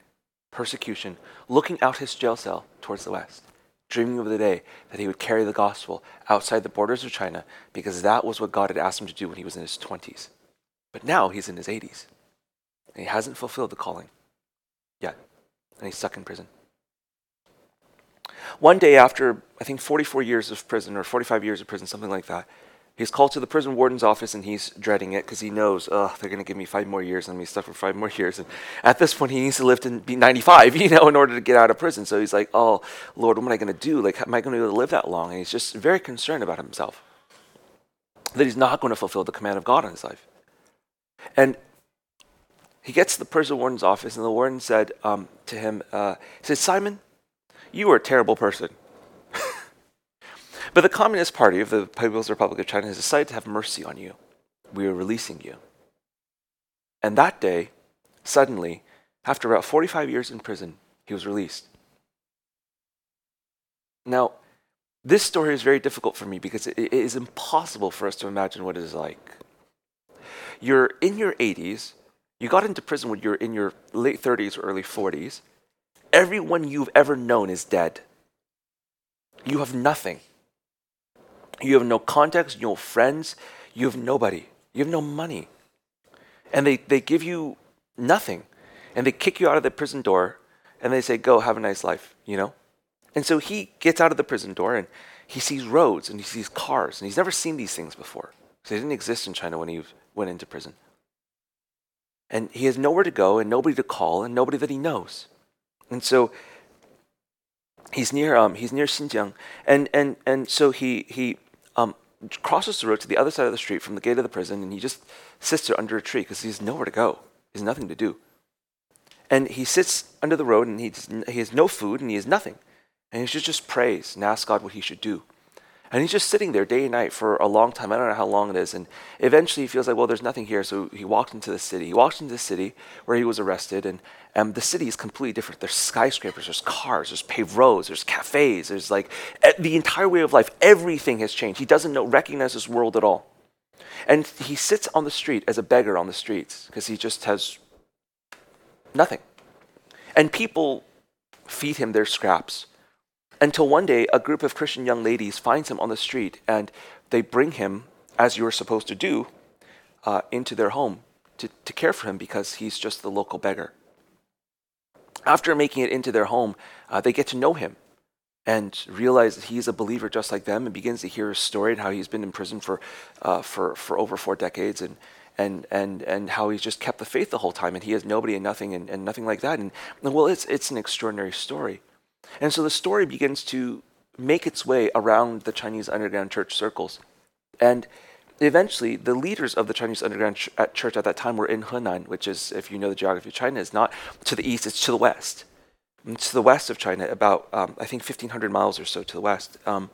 [SPEAKER 1] persecution, looking out his jail cell towards the west, dreaming of the day that he would carry the gospel outside the borders of China because that was what God had asked him to do when he was in his 20s. But now he's in his 80s and he hasn't fulfilled the calling yet, and he's stuck in prison. One day after, I think, 44 years of prison or 45 years of prison, something like that, He's called to the prison warden's office and he's dreading it because he knows, oh, they're going to give me five more years and I'm going stuck for five more years. And at this point, he needs to live to be 95, you know, in order to get out of prison. So he's like, oh, Lord, what am I going to do? Like, am I going to be able to live that long? And he's just very concerned about himself that he's not going to fulfill the command of God in his life. And he gets to the prison warden's office and the warden said um, to him, uh, he said, Simon, you are a terrible person. But the Communist Party of the People's Republic of China has decided to have mercy on you. We are releasing you. And that day, suddenly, after about 45 years in prison, he was released. Now, this story is very difficult for me because it is impossible for us to imagine what it is like. You're in your 80s, you got into prison when you're in your late 30s or early 40s. Everyone you've ever known is dead. You have nothing. You have no contacts, no friends, you have nobody, you have no money. And they, they give you nothing. And they kick you out of the prison door and they say, Go, have a nice life, you know? And so he gets out of the prison door and he sees roads and he sees cars and he's never seen these things before. They didn't exist in China when he went into prison. And he has nowhere to go and nobody to call and nobody that he knows. And so he's near um, he's near Xinjiang and, and, and so he, he crosses the road to the other side of the street from the gate of the prison, and he just sits there under a tree because he has nowhere to go. He has nothing to do. And he sits under the road, and he, he has no food, and he has nothing. And he should just prays and asks God what he should do. And he's just sitting there day and night for a long time. I don't know how long it is. And eventually he feels like, well, there's nothing here. So he walked into the city. He walked into the city where he was arrested. And, and the city is completely different. There's skyscrapers, there's cars, there's paved roads, there's cafes, there's like the entire way of life. Everything has changed. He doesn't know, recognize this world at all. And he sits on the street as a beggar on the streets because he just has nothing. And people feed him their scraps until one day a group of Christian young ladies finds him on the street and they bring him as you are supposed to do, uh, into their home to, to care for him because he's just the local beggar. After making it into their home, uh, they get to know him and realize that he's a believer just like them and begins to hear his story and how he's been in prison for, uh, for, for over four decades and, and, and, and how he's just kept the faith the whole time and he has nobody and nothing and, and nothing like that. And, and well, it's, it's an extraordinary story. And so the story begins to make its way around the Chinese underground church circles. And eventually, the leaders of the Chinese underground ch- at church at that time were in Henan, which is, if you know the geography of China, is not to the east, it's to the west. It's to the west of China, about, um, I think, 1,500 miles or so to the west. Um,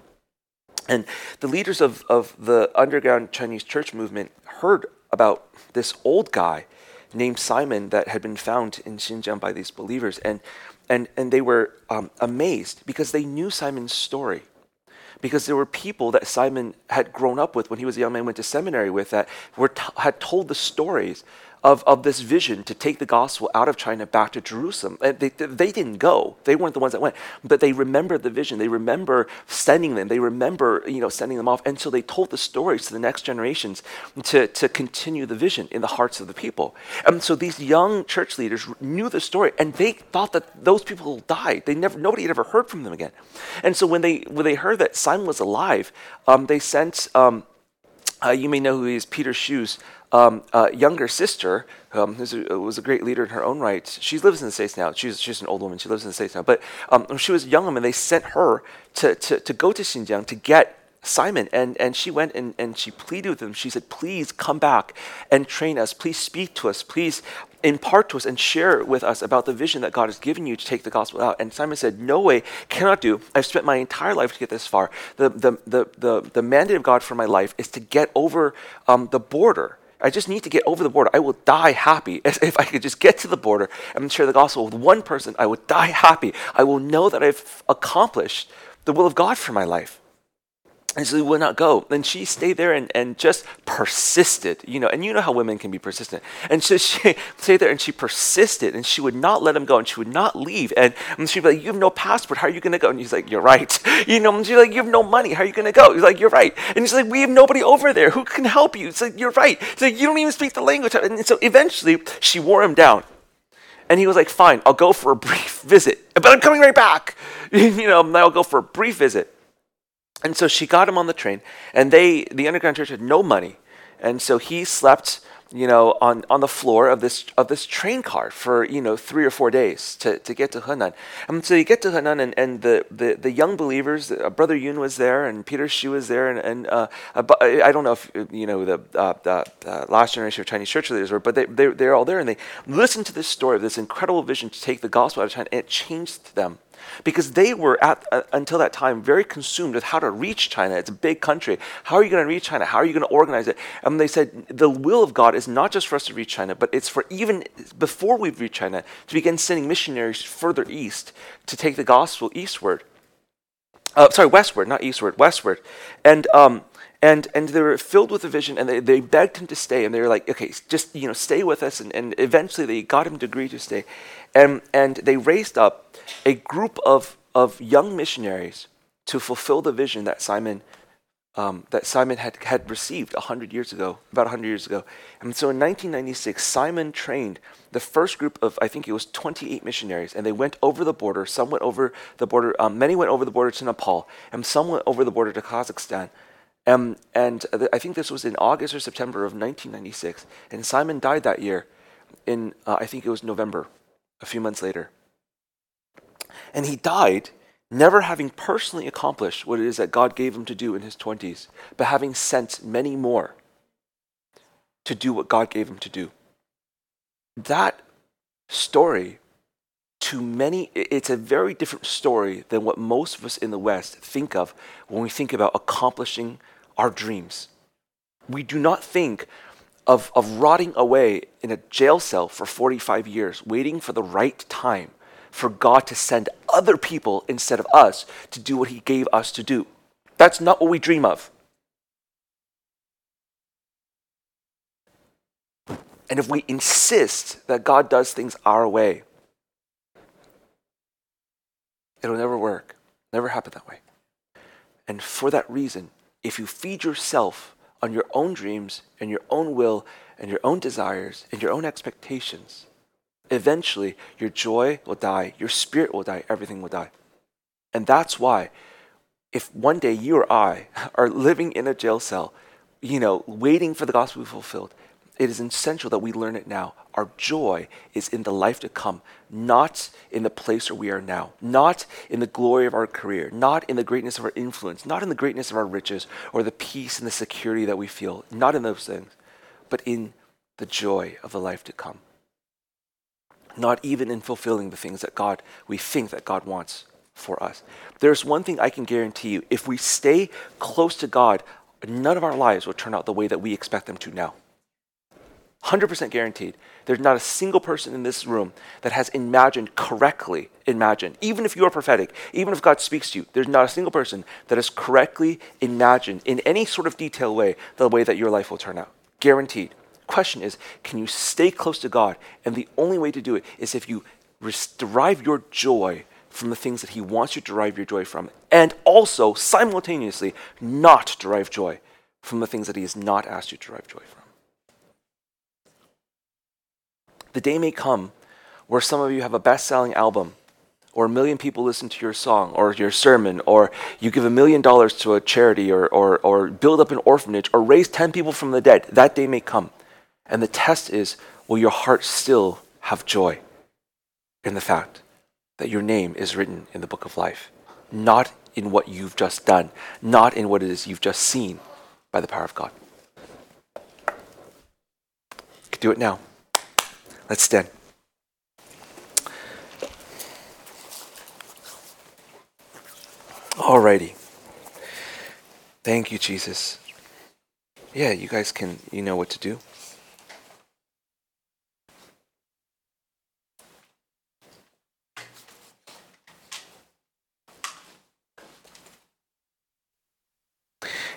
[SPEAKER 1] and the leaders of, of the underground Chinese church movement heard about this old guy named Simon that had been found in Xinjiang by these believers. And, and, and they were um, amazed because they knew Simon's story. Because there were people that Simon had grown up with when he was a young man, went to seminary with, that were t- had told the stories of, of this vision to take the gospel out of China back to Jerusalem. They, they didn't go. They weren't the ones that went. But they remember the vision. They remember sending them. They remember, you know, sending them off. And so they told the stories to the next generations to, to continue the vision in the hearts of the people. And so these young church leaders knew the story and they thought that those people died. They never, nobody had ever heard from them again. And so when they, when they heard that Simon was alive, um, they sent, um, uh, you may know who he is, Peter Xu's um, uh, younger sister, um, who was a great leader in her own right. She lives in the States now. She's, she's an old woman. She lives in the States now. But um, when she was a young woman, they sent her to, to, to go to Xinjiang to get Simon. And, and she went and, and she pleaded with him. She said, Please come back and train us. Please speak to us. Please impart to us and share with us about the vision that God has given you to take the gospel out. And Simon said, No way, cannot do. I've spent my entire life to get this far. The, the, the, the, the mandate of God for my life is to get over um, the border. I just need to get over the border. I will die happy. If I could just get to the border and share the gospel with one person, I would die happy. I will know that I've accomplished the will of God for my life. And so he would not go. And she stayed there and, and just persisted, you know, and you know how women can be persistent. And so she stayed there and she persisted and she would not let him go and she would not leave. And, and she'd be like, You have no passport. How are you going to go? And he's like, You're right. You know, and she's like, You have no money. How are you going to go? He's like, You're right. And he's like, We have nobody over there. Who can help you? It's like, You're right. It's like, You don't even speak the language. And so eventually she wore him down. And he was like, Fine, I'll go for a brief visit. But I'm coming right back. you know, I'll go for a brief visit. And so she got him on the train, and they, the underground church, had no money, and so he slept, you know, on, on the floor of this of this train car for you know three or four days to, to get to Henan. And so you get to Henan, and, and the, the, the young believers, uh, Brother Yun was there, and Peter Xu was there, and, and uh, I don't know if you know the, uh, the uh, last generation of Chinese church leaders were, but they, they they're all there, and they listened to this story of this incredible vision to take the gospel out of China, and it changed them because they were at uh, until that time very consumed with how to reach China. It's a big country. How are you going to reach China? How are you going to organize it? And they said the will of God is not just for us to reach China, but it's for even before we reach China to begin sending missionaries further east to take the gospel eastward. Uh, sorry, westward, not eastward, westward, and. Um, and, and they were filled with a vision and they, they begged him to stay and they were like okay just you know stay with us and, and eventually they got him to agree to stay and, and they raised up a group of, of young missionaries to fulfill the vision that Simon um, that Simon had, had received 100 years ago, about 100 years ago. And so in 1996, Simon trained the first group of, I think it was 28 missionaries, and they went over the border. Some went over the border, um, many went over the border to Nepal, and some went over the border to Kazakhstan. Um, and I think this was in August or September of 1996. And Simon died that year in, uh, I think it was November a few months later. And he died never having personally accomplished what it is that God gave him to do in his 20s, but having sent many more to do what God gave him to do. That story, to many, it's a very different story than what most of us in the West think of when we think about accomplishing our dreams. We do not think of, of rotting away in a jail cell for 45 years, waiting for the right time for God to send other people instead of us to do what He gave us to do. That's not what we dream of. And if we insist that God does things our way, it'll never work, never happen that way. And for that reason, if you feed yourself on your own dreams and your own will and your own desires and your own expectations, eventually your joy will die, your spirit will die, everything will die. And that's why, if one day you or I are living in a jail cell, you know, waiting for the gospel to be fulfilled, it is essential that we learn it now. Our joy is in the life to come, not in the place where we are now, not in the glory of our career, not in the greatness of our influence, not in the greatness of our riches or the peace and the security that we feel, not in those things, but in the joy of the life to come. Not even in fulfilling the things that God, we think that God wants for us. There's one thing I can guarantee you if we stay close to God, none of our lives will turn out the way that we expect them to now. 100% guaranteed. There's not a single person in this room that has imagined correctly, imagined, even if you are prophetic, even if God speaks to you, there's not a single person that has correctly imagined in any sort of detailed way the way that your life will turn out. Guaranteed. Question is, can you stay close to God? And the only way to do it is if you derive your joy from the things that He wants you to derive your joy from, and also simultaneously not derive joy from the things that He has not asked you to derive joy from. The day may come where some of you have a best selling album, or a million people listen to your song or your sermon, or you give a million dollars to a charity, or, or, or build up an orphanage, or raise 10 people from the dead. That day may come. And the test is will your heart still have joy in the fact that your name is written in the book of life, not in what you've just done, not in what it is you've just seen by the power of God? Do it now. Let's stand. Alrighty. Thank you, Jesus. Yeah, you guys can, you know what to do.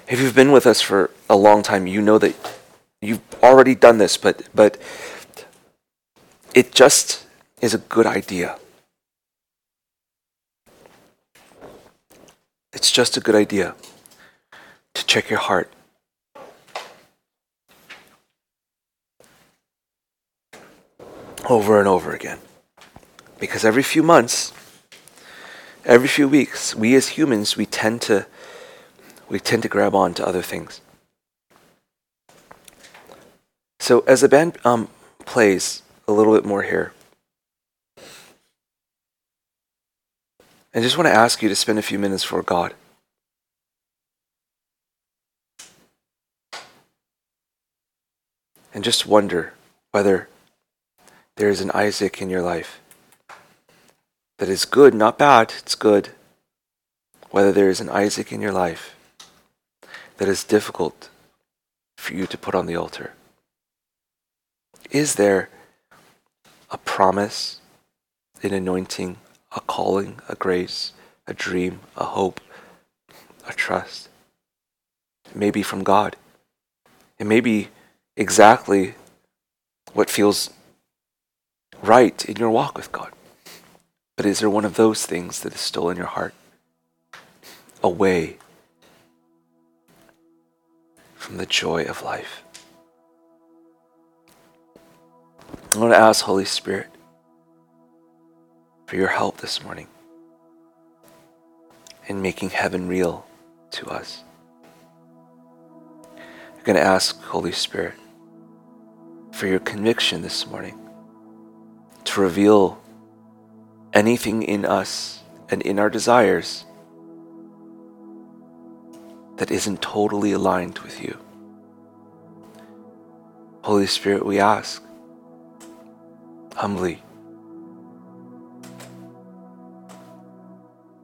[SPEAKER 1] If you've been with us for a long time, you know that you've already done this, but but it just is a good idea. It's just a good idea to check your heart. Over and over again. Because every few months, every few weeks, we as humans, we tend to we tend to grab on to other things. So as the band um, plays, a little bit more here. I just want to ask you to spend a few minutes for God. And just wonder whether there is an Isaac in your life that is good, not bad, it's good. Whether there is an Isaac in your life that is difficult for you to put on the altar. Is there a promise, an anointing, a calling, a grace, a dream, a hope, a trust. It may be from God. It may be exactly what feels right in your walk with God. But is there one of those things that is still in your heart? Away from the joy of life. I want to ask Holy Spirit for your help this morning in making heaven real to us. I'm going to ask Holy Spirit for your conviction this morning to reveal anything in us and in our desires that isn't totally aligned with you. Holy Spirit, we ask humbly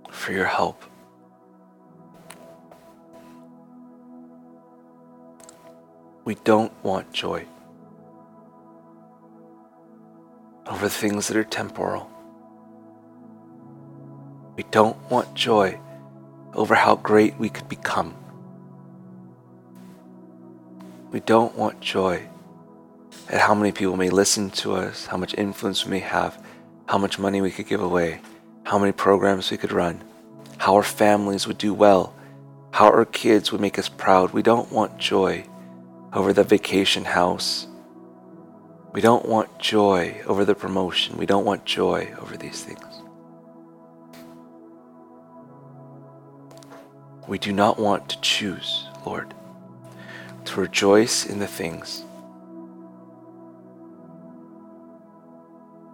[SPEAKER 1] for your help. We don't want joy over things that are temporal. We don't want joy over how great we could become. We don't want joy at how many people may listen to us, how much influence we may have, how much money we could give away, how many programs we could run, how our families would do well, how our kids would make us proud. We don't want joy over the vacation house. We don't want joy over the promotion. We don't want joy over these things. We do not want to choose, Lord, to rejoice in the things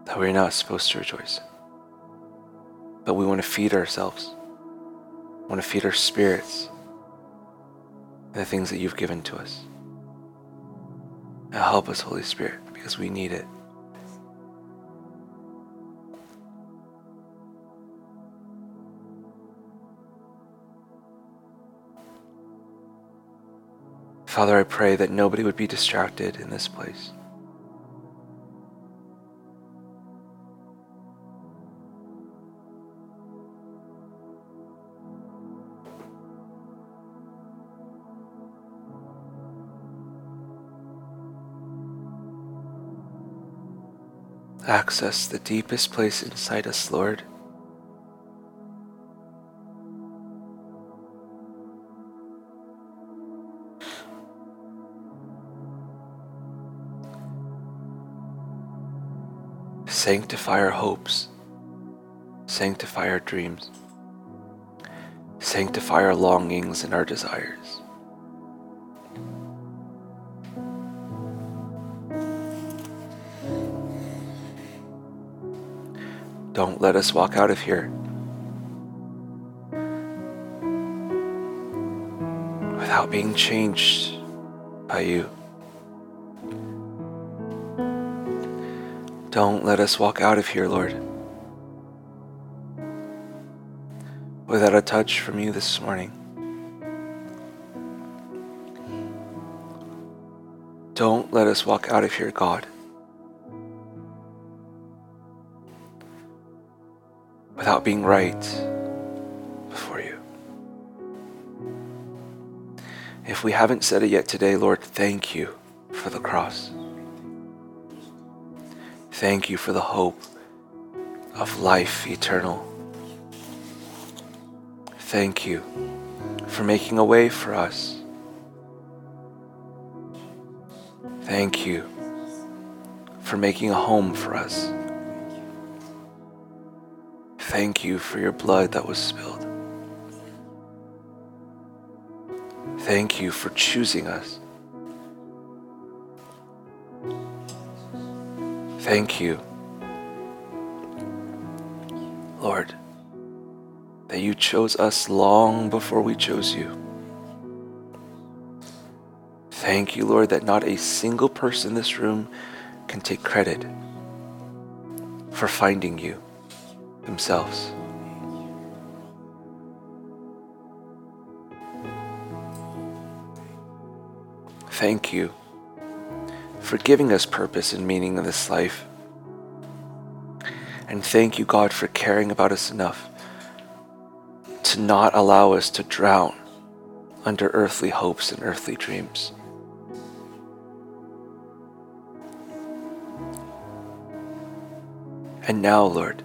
[SPEAKER 1] that we're not supposed to rejoice. But we want to feed ourselves, want to feed our spirits the things that you've given to us. Now help us, Holy Spirit, because we need it. Father, I pray that nobody would be distracted in this place. Access the deepest place inside us, Lord. Sanctify our hopes, sanctify our dreams, sanctify our longings and our desires. Don't let us walk out of here without being changed by you. Don't let us walk out of here, Lord, without a touch from you this morning. Don't let us walk out of here, God, being right before you. If we haven't said it yet today, Lord, thank you for the cross. Thank you for the hope of life eternal. Thank you for making a way for us. Thank you for making a home for us. Thank you for your blood that was spilled. Thank you for choosing us. Thank you, Lord, that you chose us long before we chose you. Thank you, Lord, that not a single person in this room can take credit for finding you themselves. Thank you for giving us purpose and meaning in this life. And thank you, God, for caring about us enough to not allow us to drown under earthly hopes and earthly dreams. And now, Lord,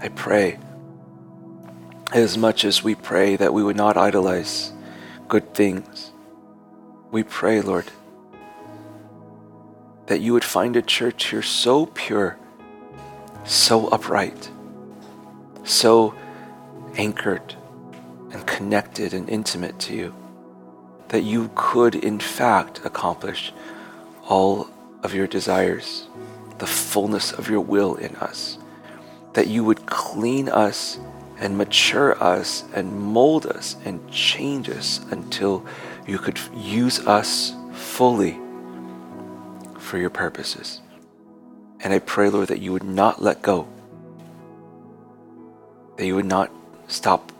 [SPEAKER 1] I pray, as much as we pray that we would not idolize good things, we pray, Lord, that you would find a church here so pure, so upright, so anchored and connected and intimate to you, that you could, in fact, accomplish all of your desires, the fullness of your will in us, that you would clean us and mature us and mold us and change us until you could use us fully for your purposes. And I pray, Lord, that you would not let go, that you would not stop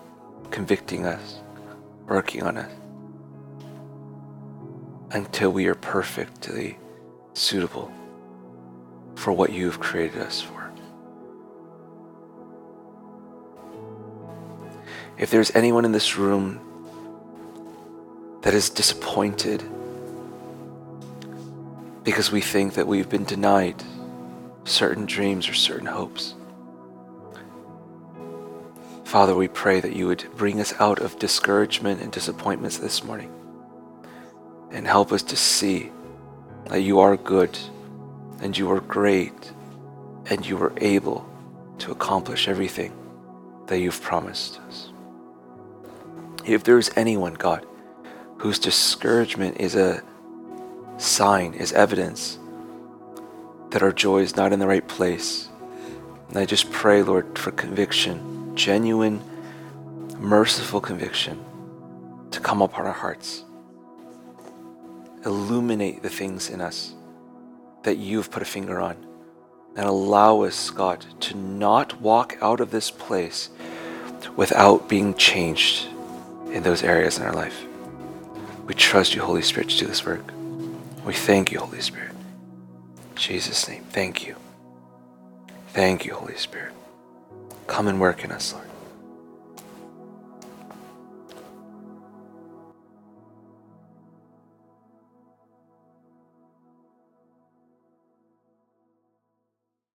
[SPEAKER 1] convicting us, working on us, until we are perfectly suitable for what you have created us for. If there's anyone in this room that is disappointed, because we think that we've been denied certain dreams or certain hopes. Father, we pray that you would bring us out of discouragement and disappointments this morning and help us to see that you are good and you are great and you are able to accomplish everything that you've promised us. If there is anyone, God, whose discouragement is a sign, is evidence that our joy is not in the right place, and I just pray, Lord, for conviction, genuine, merciful conviction to come upon our hearts. Illuminate the things in us that you've put a finger on and allow us, God, to not walk out of this place without being changed in those areas in our life. We trust you, Holy Spirit, to do this work. We thank you, Holy Spirit. In Jesus' name, thank you. Thank you, Holy Spirit. Come and work in us, Lord.